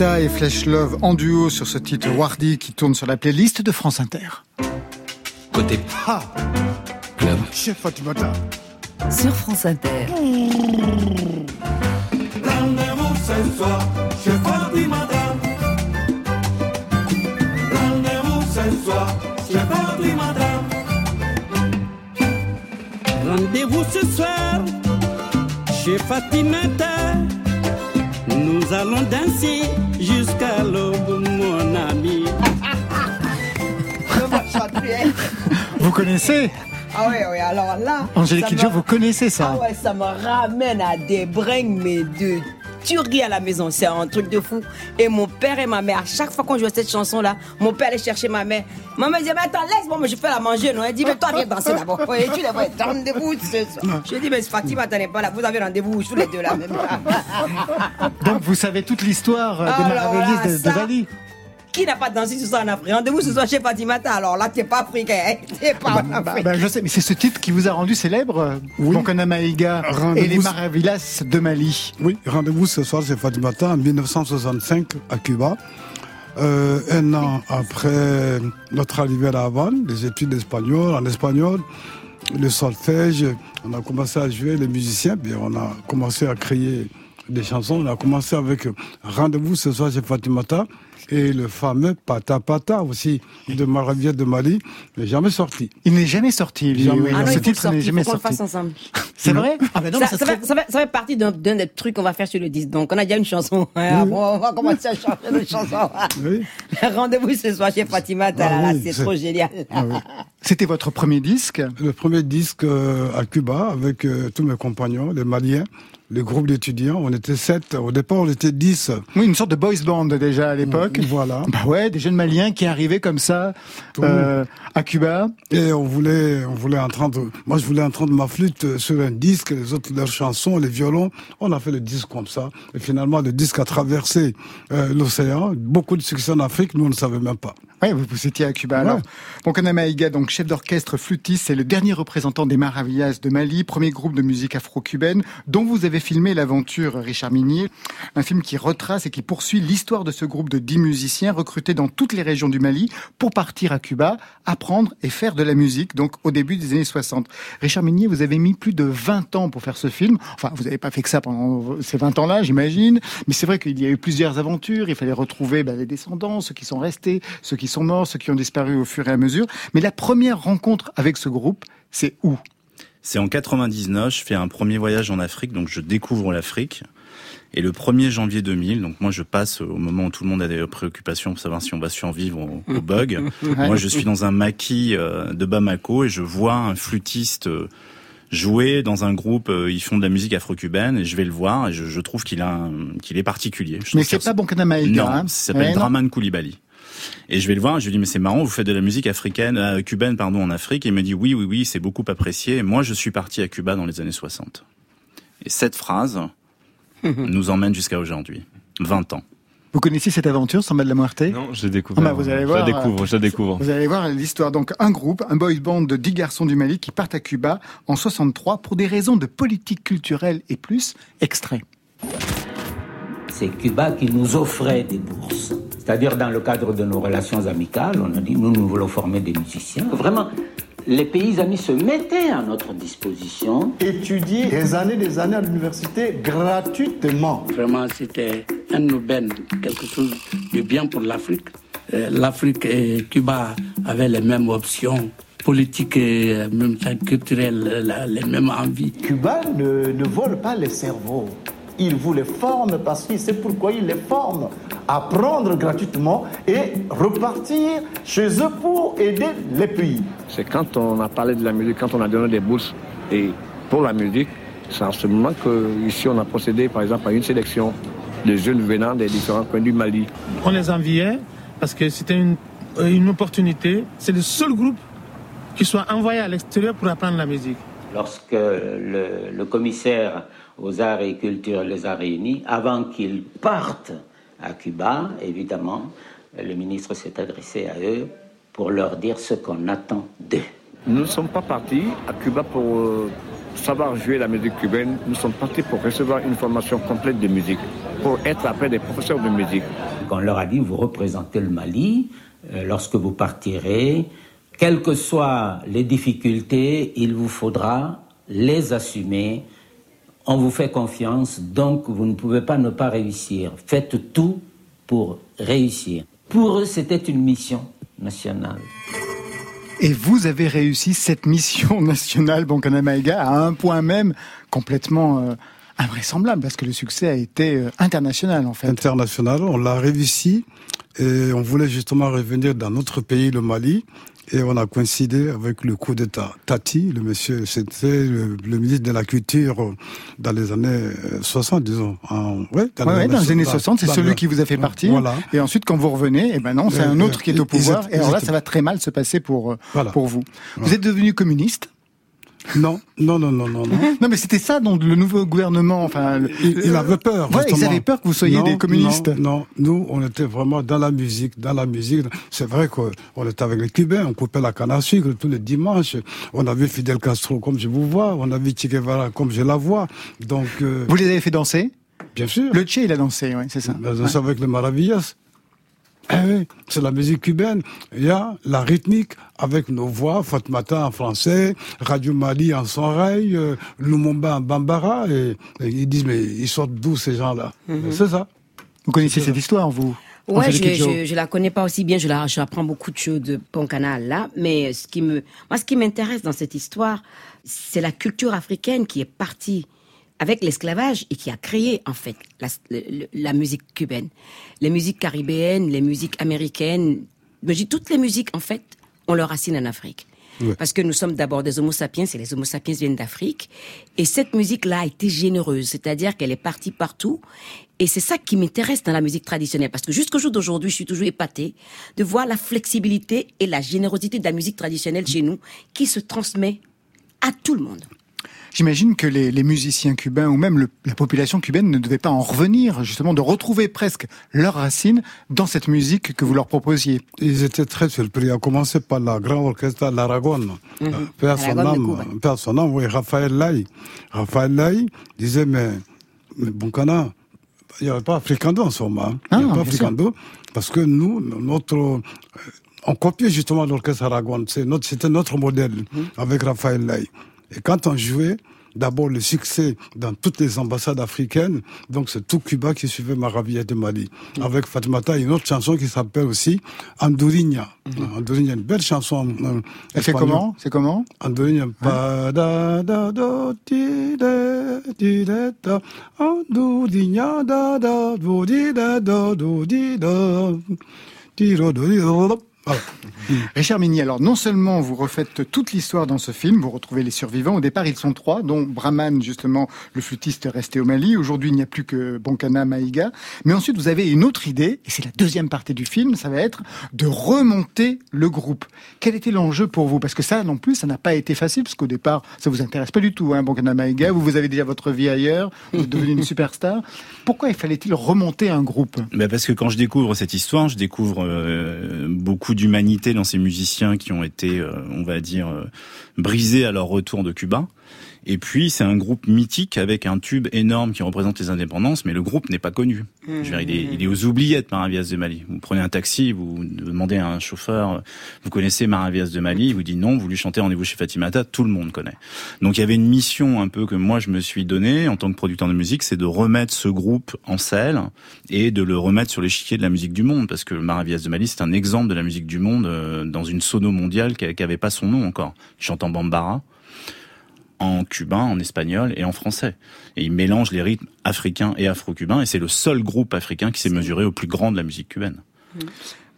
Et Flesh Love en duo sur ce titre Wardy qui tourne sur la playlist de France Inter. Côté Ah Chef Fatimata. Sur France Inter. Rendez-vous ce soir chez Fatimata. Rendez-vous ce soir chez Fatimata. Rendez-vous ce soir chez Fatimata. Nous allons danser jusqu'à l'aube, mon ami. Vous connaissez Ah ouais, ouais, alors là. Angélique Kidjo, vous connaissez ça Ah ouais, ça me ramène à des brings, mais de tuerie à la maison. C'est un truc de fou. Et mon père et ma mère, à chaque fois qu'on jouait cette chanson-là, mon père allait chercher ma mère. Maman disait, mais attends, laisse-moi, moi je fais la manger. Non, elle dit, mais toi, viens danser d'abord. Et tu les vois, rendez-vous ce soir. Je dis, mais Fatima, t'en es pas là. Vous avez rendez-vous tous les deux là, même là. Donc vous savez toute l'histoire euh, Alors Maravillis là, de, de Qui n'a pas dansé ce soir en Afrique? Rendez-vous ce soir chez Fatimata. Alors là, t'es pas africain. hein. T'es pas en Bah, Afrique. bah, je sais, mais c'est ce titre qui vous a rendu célèbre Bonkana Maïga et les Maravillas de Mali. Oui, rendez-vous ce soir chez Fatimata en 1965 à Cuba. Euh, un an après notre arrivée à La Havane, les études d'espagnol, en espagnol, le solfège, on a commencé à jouer les musiciens, puis on a commencé à créer des chansons. On a commencé avec Rendez-vous ce soir chez Fatimata et le fameux Pata Pata aussi de Maravilla de Mali, n'est jamais sorti. Il n'est jamais sorti, lui. Jamais. Ah non, ce il titre n'est jamais faut qu'on le sorti. fasse ensemble. C'est vrai Ah ben non, ça, ça ça serait- fait, ça, fait, ça fait partie d'un d'un des trucs qu'on va faire sur le disque. Donc, on a déjà une chanson. hein. Bon, on va commencer à chanter une chanson. Oui. Rendez-vous ce soir chez Fatima. Là, Ah là, oui, c'est c'est- trop génial. Ah oui. C'était votre premier disque? Le premier disque euh, à Cuba avec euh, tous mes compagnons, les Maliens, le groupe d'étudiants. On était sept. Au départ, on était dix. Oui, une sorte de boys band déjà à l'époque. Voilà. Bah ouais, des jeunes Maliens qui arrivaient comme ça euh, à Cuba. Et on voulait, on voulait entendre. Moi, je voulais entendre ma flûte sur un disque, les autres leurs chansons, les violons. On a fait le disque comme ça. Et finalement, le disque a traversé euh, l'océan. Beaucoup de succès en Afrique, nous on ne savait même pas. Oui, vous, vous étiez à Cuba. Ouais. Alors, Bonkana Maïga, donc chef d'orchestre flûtiste, c'est le dernier représentant des Maravillas de Mali, premier groupe de musique afro-cubaine, dont vous avez filmé l'aventure Richard Minier, un film qui retrace et qui poursuit l'histoire de ce groupe de dix musiciens recrutés dans toutes les régions du Mali pour partir à Cuba, apprendre et faire de la musique, donc au début des années 60. Richard Minier, vous avez mis plus de 20 ans pour faire ce film. Enfin, vous n'avez pas fait que ça pendant ces 20 ans-là, j'imagine, mais c'est vrai qu'il y a eu plusieurs aventures, il fallait retrouver ben, les descendants, ceux qui sont restés, ceux qui sont morts, ceux qui ont disparu au fur et à mesure. Mais la première rencontre avec ce groupe, c'est où? C'est en 99, je fais un premier voyage en Afrique, donc je découvre l'Afrique. Et le 1er janvier 2000, donc moi je passe au moment où tout le monde a des préoccupations pour savoir si on va survivre au, au bug. Moi je suis dans un maquis euh, de Bamako et je vois un flûtiste euh, jouer dans un groupe, euh, ils font de la musique afro-cubaine et je vais le voir et je, je trouve qu'il a qu'il est particulier. Je Mais c'est pas Bonkana Maïga. non, hein ça s'appelle Ouais, Draman Koulibaly. Et je vais le voir, je lui dis mais c'est marrant, vous faites de la musique africaine, euh, cubaine pardon en Afrique. Et il me dit oui oui oui, c'est beaucoup apprécié. Et moi je suis parti à Cuba dans les années 60. Et cette phrase nous emmène jusqu'à aujourd'hui, 20 ans. Vous connaissez cette aventure, Samba de la Muerte? Non, je l'ai découvert. Ah bah, vous allez voir, je la découvre, je la découvre. Vous allez voir l'histoire. Donc, un groupe, un boys band de 10 garçons du Mali qui partent à Cuba en 63 pour des raisons de politique culturelle et plus. Extrait. C'est Cuba qui nous offrait des bourses. C'est-à-dire, dans le cadre de nos relations amicales, on a dit, nous, nous voulons former des musiciens. Vraiment, les pays amis se mettaient à notre disposition. Étudier des années, des années à l'université gratuitement. Vraiment, c'était un aubaine, quelque chose de bien pour l'Afrique. Euh, L'Afrique et Cuba avaient les mêmes options politiques et euh, même temps culturelles, les mêmes envies. Cuba ne, ne vole pas les cerveaux. Il vous les forme parce qu'il sait pourquoi il les forme. Apprendre gratuitement et repartir chez eux pour aider les pays. C'est quand on a parlé de la musique, quand on a donné des bourses et pour la musique, c'est en ce moment qu'ici on a procédé par exemple à une sélection de jeunes venant des différents coins du Mali. On les enviait parce que c'était une, une opportunité. C'est le seul groupe qui soit envoyé à l'extérieur pour apprendre la musique. Lorsque le, le commissaire aux arts et culture les a réunis, avant qu'ils partent à Cuba, évidemment, le ministre s'est adressé à eux pour leur dire ce qu'on attend d'eux. Nous ne sommes pas partis à Cuba pour euh, savoir jouer la musique cubaine, nous sommes partis pour recevoir une formation complète de musique, pour être après des professeurs de musique. On leur a dit, vous représentez le Mali, euh, lorsque vous partirez, quelles que soient les difficultés, il vous faudra les assumer. On vous fait confiance, donc vous ne pouvez pas ne pas réussir. Faites tout pour réussir. Pour eux, c'était une mission nationale. Et vous avez réussi cette mission nationale Bankana Maïga à un point même complètement euh, invraisemblable parce que le succès a été euh, international en fait. International, on l'a réussi et on voulait justement revenir dans notre pays, le Mali. Et on a coïncidé avec le coup d'État. Tati, le monsieur, c'était le, le ministre de la Culture euh, dans les années euh, 60, disons. En, ouais, Ouais, ouais, dans les années 60, c'est dans celui le- qui vous a fait partir. Voilà. Et ensuite, quand vous revenez, eh ben non, c'est un autre ouais. qui est au pouvoir. Et alors là, ça va très mal se passer pour, euh, Voilà. pour vous. Vous êtes devenu communiste Non, non, non, non, non, non. Non, mais c'était ça, donc le nouveau gouvernement. Enfin, Il, il avait peur. Ouais, ils avaient peur que vous soyez Non, des communistes. Non, non, nous, on était vraiment dans la musique, dans la musique. C'est vrai qu'on était avec les Cubains, on coupait la canne à sucre tous les dimanches. On a vu Fidel Castro comme je vous vois, on a vu Che Guevara comme je la vois. Donc, euh, Vous les avez fait danser? Bien sûr, Le Che, il a dansé, ouais, c'est ça. on a dansé avec les Maravillas. Eh oui, c'est la musique cubaine. Il y a la rythmique avec nos voix, Fatmata en français, Radio Mali en sonrail, euh, Lumumba en bambara, et, et ils disent, mais ils sortent d'où ces gens-là? Mhm. C'est ça. Vous connaissez cette histoire, vous? Ouais, Angélique je, je, je la connais pas aussi bien, je la, j'apprends beaucoup de choses de Poncana là, mais ce qui me, moi, ce qui m'intéresse dans cette histoire, c'est la culture africaine qui est partie avec l'esclavage et qui a créé, en fait, la, la musique cubaine. Les musiques caribéennes, les musiques américaines, mais toutes les musiques, en fait, ont leur racine en Afrique. Ouais. Parce que nous sommes d'abord des homo sapiens et les homo sapiens viennent d'Afrique. Et cette musique-là a été généreuse, c'est-à-dire qu'elle est partie partout. Et c'est ça qui m'intéresse dans la musique traditionnelle. Parce que jusqu'au jour d'aujourd'hui, je suis toujours épatée de voir la flexibilité et la générosité de la musique traditionnelle chez nous qui se transmet à tout le monde. J'imagine que les, les musiciens cubains ou même le- la population cubaine ne devait pas en revenir, justement, de retrouver presque leurs racines dans cette musique que vous leur proposiez. Ils étaient très surpris, à commencer par la grande orchestre l'Aragon. Père son Aragon de âme, Cuba. père son âme, oui, Raphaël Lai. Raphaël Lai disait, mais, mais Boncana, il n'y avait pas Africando en ce moment. hein. Il n'y Ah, avait pas. Africando, parce que nous, notre, euh, on copiait justement l'orchestre Aragon. C'est notre, c'était notre modèle Mhm. avec Raphaël Lai. Et quand on jouait, d'abord le succès dans toutes les ambassades africaines, donc c'est tout Cuba qui suivait Maravilla de Mali. Mhm. Avec Fatmata, une autre chanson qui s'appelle aussi Andorinha. Andorinha, une belle chanson. euh, fait espagnole. comment? C'est comment? Andorinha. Pa da da do ti de ti de da. Andorinha da da do di da do do di da. Ti ro do di Richard Mini, alors non seulement vous refaites toute l'histoire dans ce film, vous retrouvez les survivants. Au départ, ils sont trois, dont Brahman, justement, le flûtiste resté au Mali. Aujourd'hui, il n'y a plus que Bonkana Maïga. Mais ensuite, vous avez une autre idée, et c'est la deuxième partie du film, ça va être de remonter le groupe. Quel était l'enjeu pour vous? Parce que ça, non plus, ça n'a pas été facile, parce qu'au départ, ça vous intéresse pas du tout, hein, Bonkana Maïga. Vous, avez déjà votre vie ailleurs, vous êtes devenu une superstar. Pourquoi il fallait-il remonter un groupe? Parce que quand je découvre cette histoire, je découvre euh, beaucoup d'humanité dans ces musiciens qui ont été, euh, on va dire, euh, brisés à leur retour de Cuba. Et puis c'est un groupe mythique avec un tube énorme qui représente les indépendances, mais le groupe n'est pas connu. Je veux dire, il, est, il est aux oubliettes Maravias de Mali. Vous prenez un taxi, vous demandez à un chauffeur, vous connaissez Maravias de Mali, il vous dit non, vous lui chantez Rendez-vous chez Fatimata, tout le monde connaît. Donc il y avait une mission un peu que moi je me suis donnée en tant que producteur de musique, c'est de remettre ce groupe en selle et de le remettre sur l'échiquier de la musique du monde, parce que Maravias de Mali c'est un exemple de la musique du monde euh, dans une sono mondiale qui n'avait pas son nom encore. Il chante en bambara en cubain, en espagnol et en français. Et il mélange les rythmes africains et afro-cubains, et c'est le seul groupe africain qui s'est mesuré au plus grand de la musique cubaine.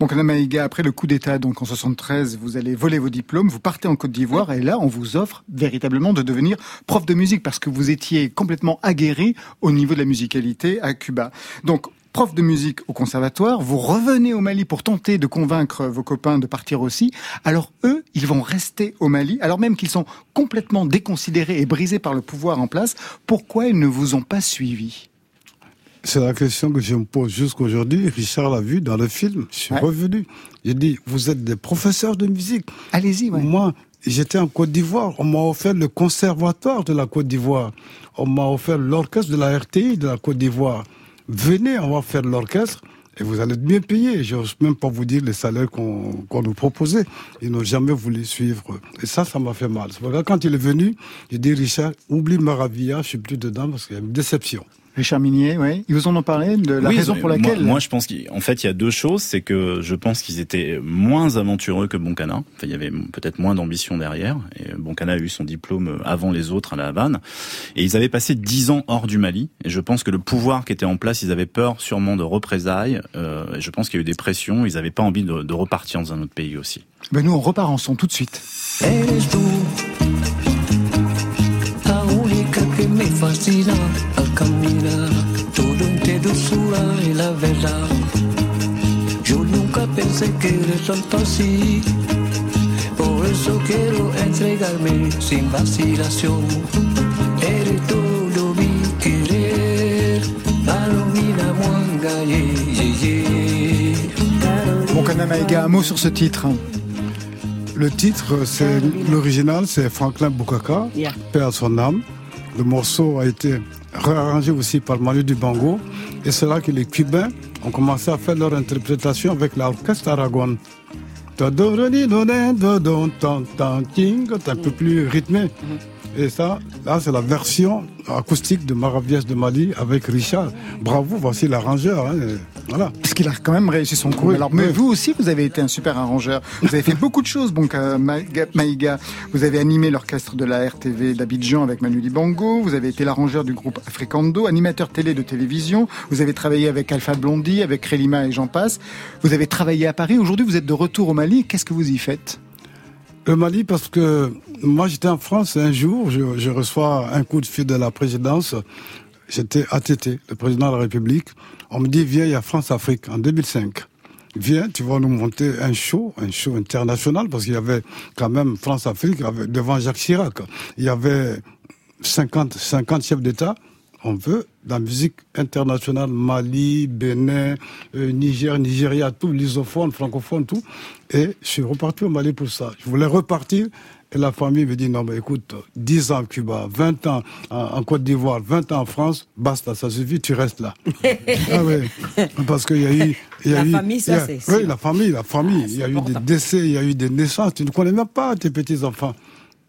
Bon, Maïga, après le coup d'État, donc en 73, vous allez voler vos diplômes, vous partez en Côte d'Ivoire, et là, on vous offre véritablement de devenir prof de musique, parce que vous étiez complètement aguerri au niveau de la musicalité à Cuba. Donc, prof de musique au conservatoire, vous revenez au Mali pour tenter de convaincre vos copains de partir aussi. Alors eux, ils vont rester au Mali, alors même qu'ils sont complètement déconsidérés et brisés par le pouvoir en place. Pourquoi ils ne vous ont pas suivi? C'est la question que je me pose jusqu'aujourd'hui. Richard l'a vu dans le film. Je suis revenu. Il dit, vous êtes des professeurs de musique. Allez-y, Moi, j'étais en Côte d'Ivoire. On m'a offert le conservatoire de la Côte d'Ivoire. On m'a offert l'orchestre de la RTI de la Côte d'Ivoire venez, on va faire l'orchestre et vous allez être bien payé. Je n'ose même pas vous dire les salaires qu'on nous proposait. Ils n'ont jamais voulu suivre. Et ça, ça m'a fait mal. quand il est venu, il dit Richard, oublie Maravilla, je suis plus dedans parce qu'il y a une déception. Richard Minier, oui. Ils vous en ont parlé de la raison pour laquelle Moi, je pense qu'en fait, il y a deux choses. C'est que je pense qu'ils étaient moins aventureux que Boncana. Enfin, il y avait peut-être moins d'ambition derrière. Et Boncana a eu son diplôme avant les autres à la Havane. Et ils avaient passé dix ans hors du Mali. Et je pense que le pouvoir qui était en place, ils avaient peur sûrement de représailles. Euh, je pense qu'il y a eu des pressions. Ils n'avaient pas envie de, de, repartir dans un autre pays aussi. Ben nous, on repart en son tout de suite. Fascina al caminar todo entre dulzura y la verdad. Yo nunca pensé que eres tanto así, por eso quiero entregarme sin vacilación. Eres todo mi querer, Palomina Mwanga, yeah, yeah, yeah. Bon, Kanamaïga, un mot sur ce titre. Le titre, c'est l'original, c'est Franklin Bukaka, yeah. Père à son âme. Le morceau a été réarrangé aussi par Manu Dubango. Et c'est là que les Cubains ont commencé à faire leur interprétation avec l'orchestre Aragon. C'est un peu plus rythmé. Et ça, là, c'est la version acoustique de Maravias de Mali avec Richard. Bravo, voici l'arrangeur. Hein. Voilà. Parce qu'il a quand même réussi son coup. Alors, mais vous aussi, vous avez été un super arrangeur. Vous avez fait beaucoup de choses, bon, Maïga. Vous avez animé l'orchestre de la RTV d'Abidjan avec Manu Dibango. Vous avez été l'arrangeur du groupe Africando, animateur télé de télévision. Vous avez travaillé avec Alpha Blondie, avec Krelima et j'en passe. Vous avez travaillé à Paris. Aujourd'hui, vous êtes de retour au Mali. Qu'est-ce que vous y faites? Le Mali, parce que moi j'étais en France un jour, je, je, reçois un coup de fil de la présidence. J'étais ATT, le président de la République. On me dit, viens, il y a France-Afrique en 2005. Viens, tu vas nous monter un show, un show international, parce qu'il y avait quand même France-Afrique devant Jacques Chirac. Il y avait 50, 50 chefs d'État on veut la musique internationale, Mali, Bénin, euh, Niger, Nigeria, tout, l'isophone, francophone, tout. Et je suis reparti au Mali pour ça. Je voulais repartir. Et la famille me dit, non, mais écoute, 10 ans à Cuba, 20 ans en Côte d'Ivoire, 20 ans en France, basta, ça suffit, tu restes là. ah oui, parce qu'il y a eu... Y a la famille, ça c'est... Oui, la famille, la famille. il y a eu des décès, il y a eu des naissances. Tu ne connais même pas tes petits-enfants.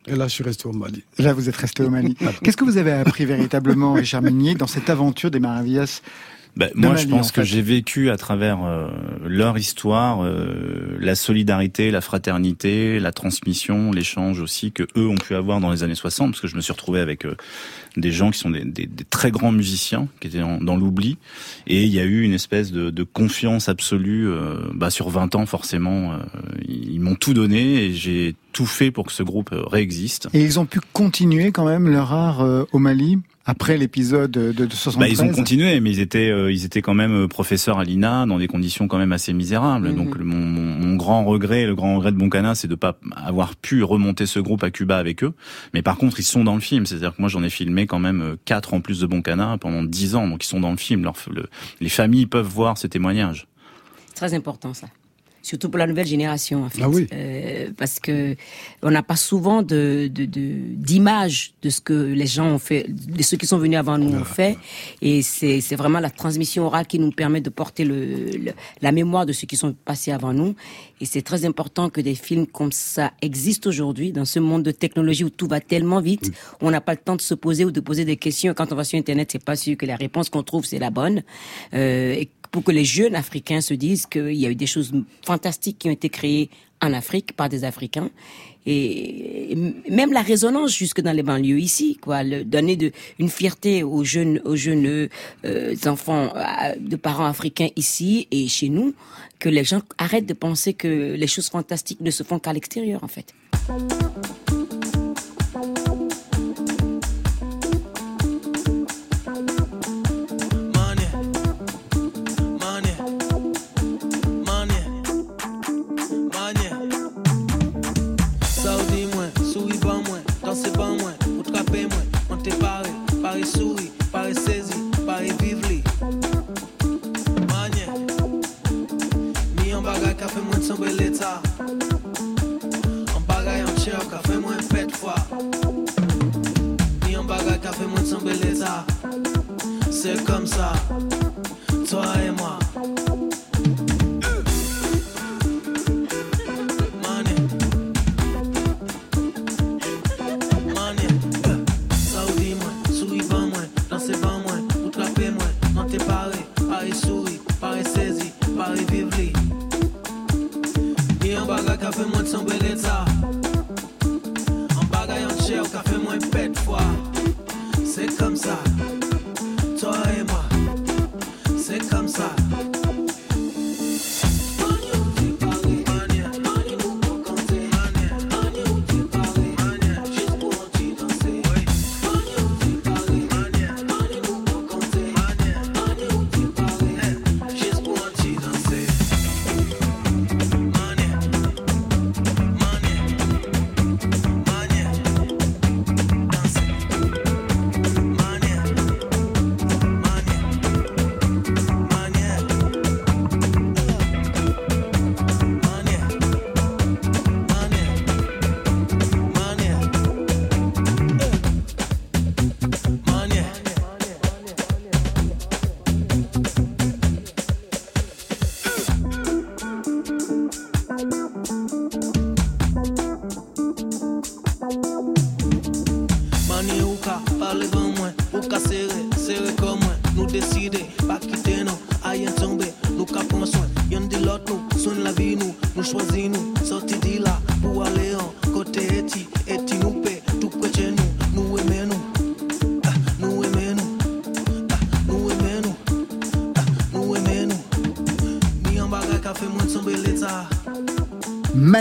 Et là, je suis resté au Mali. Là, vous êtes resté au Mali. Qu'est-ce que vous avez appris véritablement, Richard Minier, dans cette aventure des Maravillas De moi, je pense en que j'ai vécu à travers euh, leur histoire euh, la solidarité, la fraternité, la transmission, l'échange aussi que eux ont pu avoir dans les années 60, parce que je me suis retrouvé avec euh, des gens qui sont des, des- des très grands musiciens, qui étaient en- dans l'oubli, et il y a eu une espèce de, de confiance absolue. euh, bah, sur 20 ans, forcément, euh, ils m'ont tout donné et j'ai tout fait pour que ce groupe euh, réexiste. Et ils ont pu continuer quand même leur art euh, au Mali après l'épisode de, de 73. Bah, ils ont continué, mais ils étaient, euh, ils étaient quand même euh, professeurs à l'INA dans des conditions quand même assez misérables. Mhm. Donc le- mon, grand regret, le grand regret de Boncana, c'est de pas avoir pu remonter ce groupe à Cuba avec eux. Mais par contre, ils sont dans le film. C'est-à-dire que moi, j'en ai filmé quand même euh, quatre en plus de Boncana pendant dix ans. Donc ils sont dans le film. Leur- le- les familles peuvent voir ces témoignages. Très important ça. Surtout pour la nouvelle génération, en fait. Ah oui. Euh, parce que on n'a pas souvent de de- de- d'images de, ce que les gens ont fait, de ceux qui sont venus avant nous ont fait. Et c'est c'est vraiment la transmission orale qui nous permet de porter le, le- la mémoire de ceux qui sont passés avant nous. Et c'est très important que des films comme ça existent aujourd'hui dans ce monde de technologie où tout va tellement vite, où on n'a pas le temps de se poser ou de poser des questions. Quand on va sur Internet, c'est pas sûr que la réponse qu'on trouve c'est la bonne. Euh, et pour que les jeunes Africains se disent qu'il y a eu des choses fantastiques qui ont été créées en Afrique par des Africains. Et, même la résonance jusque dans les banlieues ici, quoi, le, donner de, une fierté aux jeunes, aux jeunes euh, enfants euh, de parents africains ici et chez nous, que les gens arrêtent de penser que les choses fantastiques ne se font qu'à l'extérieur, en fait. te pare, pare souri, pare sezi, pare vivli. Manye, mi an bagay ka fe mwen tsembe leta. An bagay an chev ka fe mwen pet fwa. Mi an bagay ka fe mwen tsembe leta. Se kom sa pale ban mwen, ou ka sere, sere kon mwen Nou deside, pa kite nou, a yon tombe, nou ka pon swen Yon di lot nou, swen la vi nou, nou chwazi nou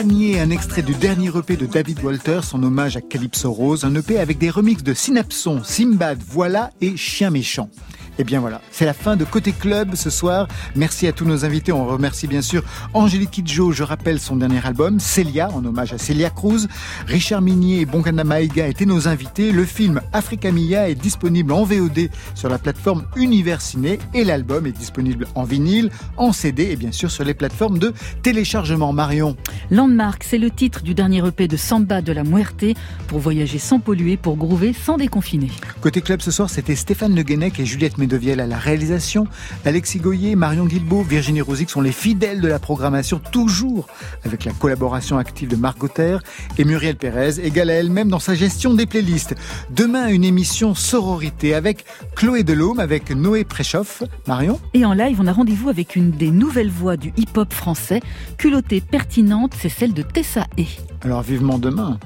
Un extrait du dernier EP de David Walters en hommage à Calypso Rose, un EP avec des remixes de Synapson, Simbad, Voilà et Chien Méchant. Et bien voilà, c'est la fin de Côté Club ce soir. Merci à tous nos invités. On remercie bien sûr Angélique Kidjo, je rappelle son dernier album, Celia, en hommage à Celia Cruz. Richard Minier et Bonkana Maïga étaient nos invités. Le film Africa Mia est disponible en VOD sur la plateforme Univers Ciné et l'album est disponible en vinyle, en CD et bien sûr sur les plateformes de téléchargement. Marion. Landmark, c'est le titre du dernier EP de Samba de la Muerte pour voyager sans polluer, pour groover sans déconfiner. Côté club ce soir, c'était Stéphane Le Guenec et Juliette Medeviel à la réalisation, Alexis Goyer, Marion Guilbault, Virginie Rouzic sont les fidèles de la programmation, toujours avec la collaboration active de Marc Gauthier et Muriel Pérez, égale à elle-même dans sa gestion des playlists. Demain, une émission sororité avec Chloé Delhomme, avec Noé Préchoff. Marion? Et en live, on a rendez-vous avec une des nouvelles voix du hip-hop français. Culottée pertinente, c'est celle de Tessa E. Alors vivement demain.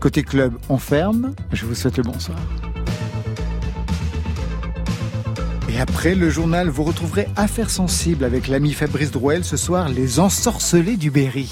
Côté club, on ferme. Je vous souhaite le bonsoir. Et après le journal, vous retrouverez Affaires sensibles avec l'ami Fabrice Drouel ce soir, les ensorcelés du Berry.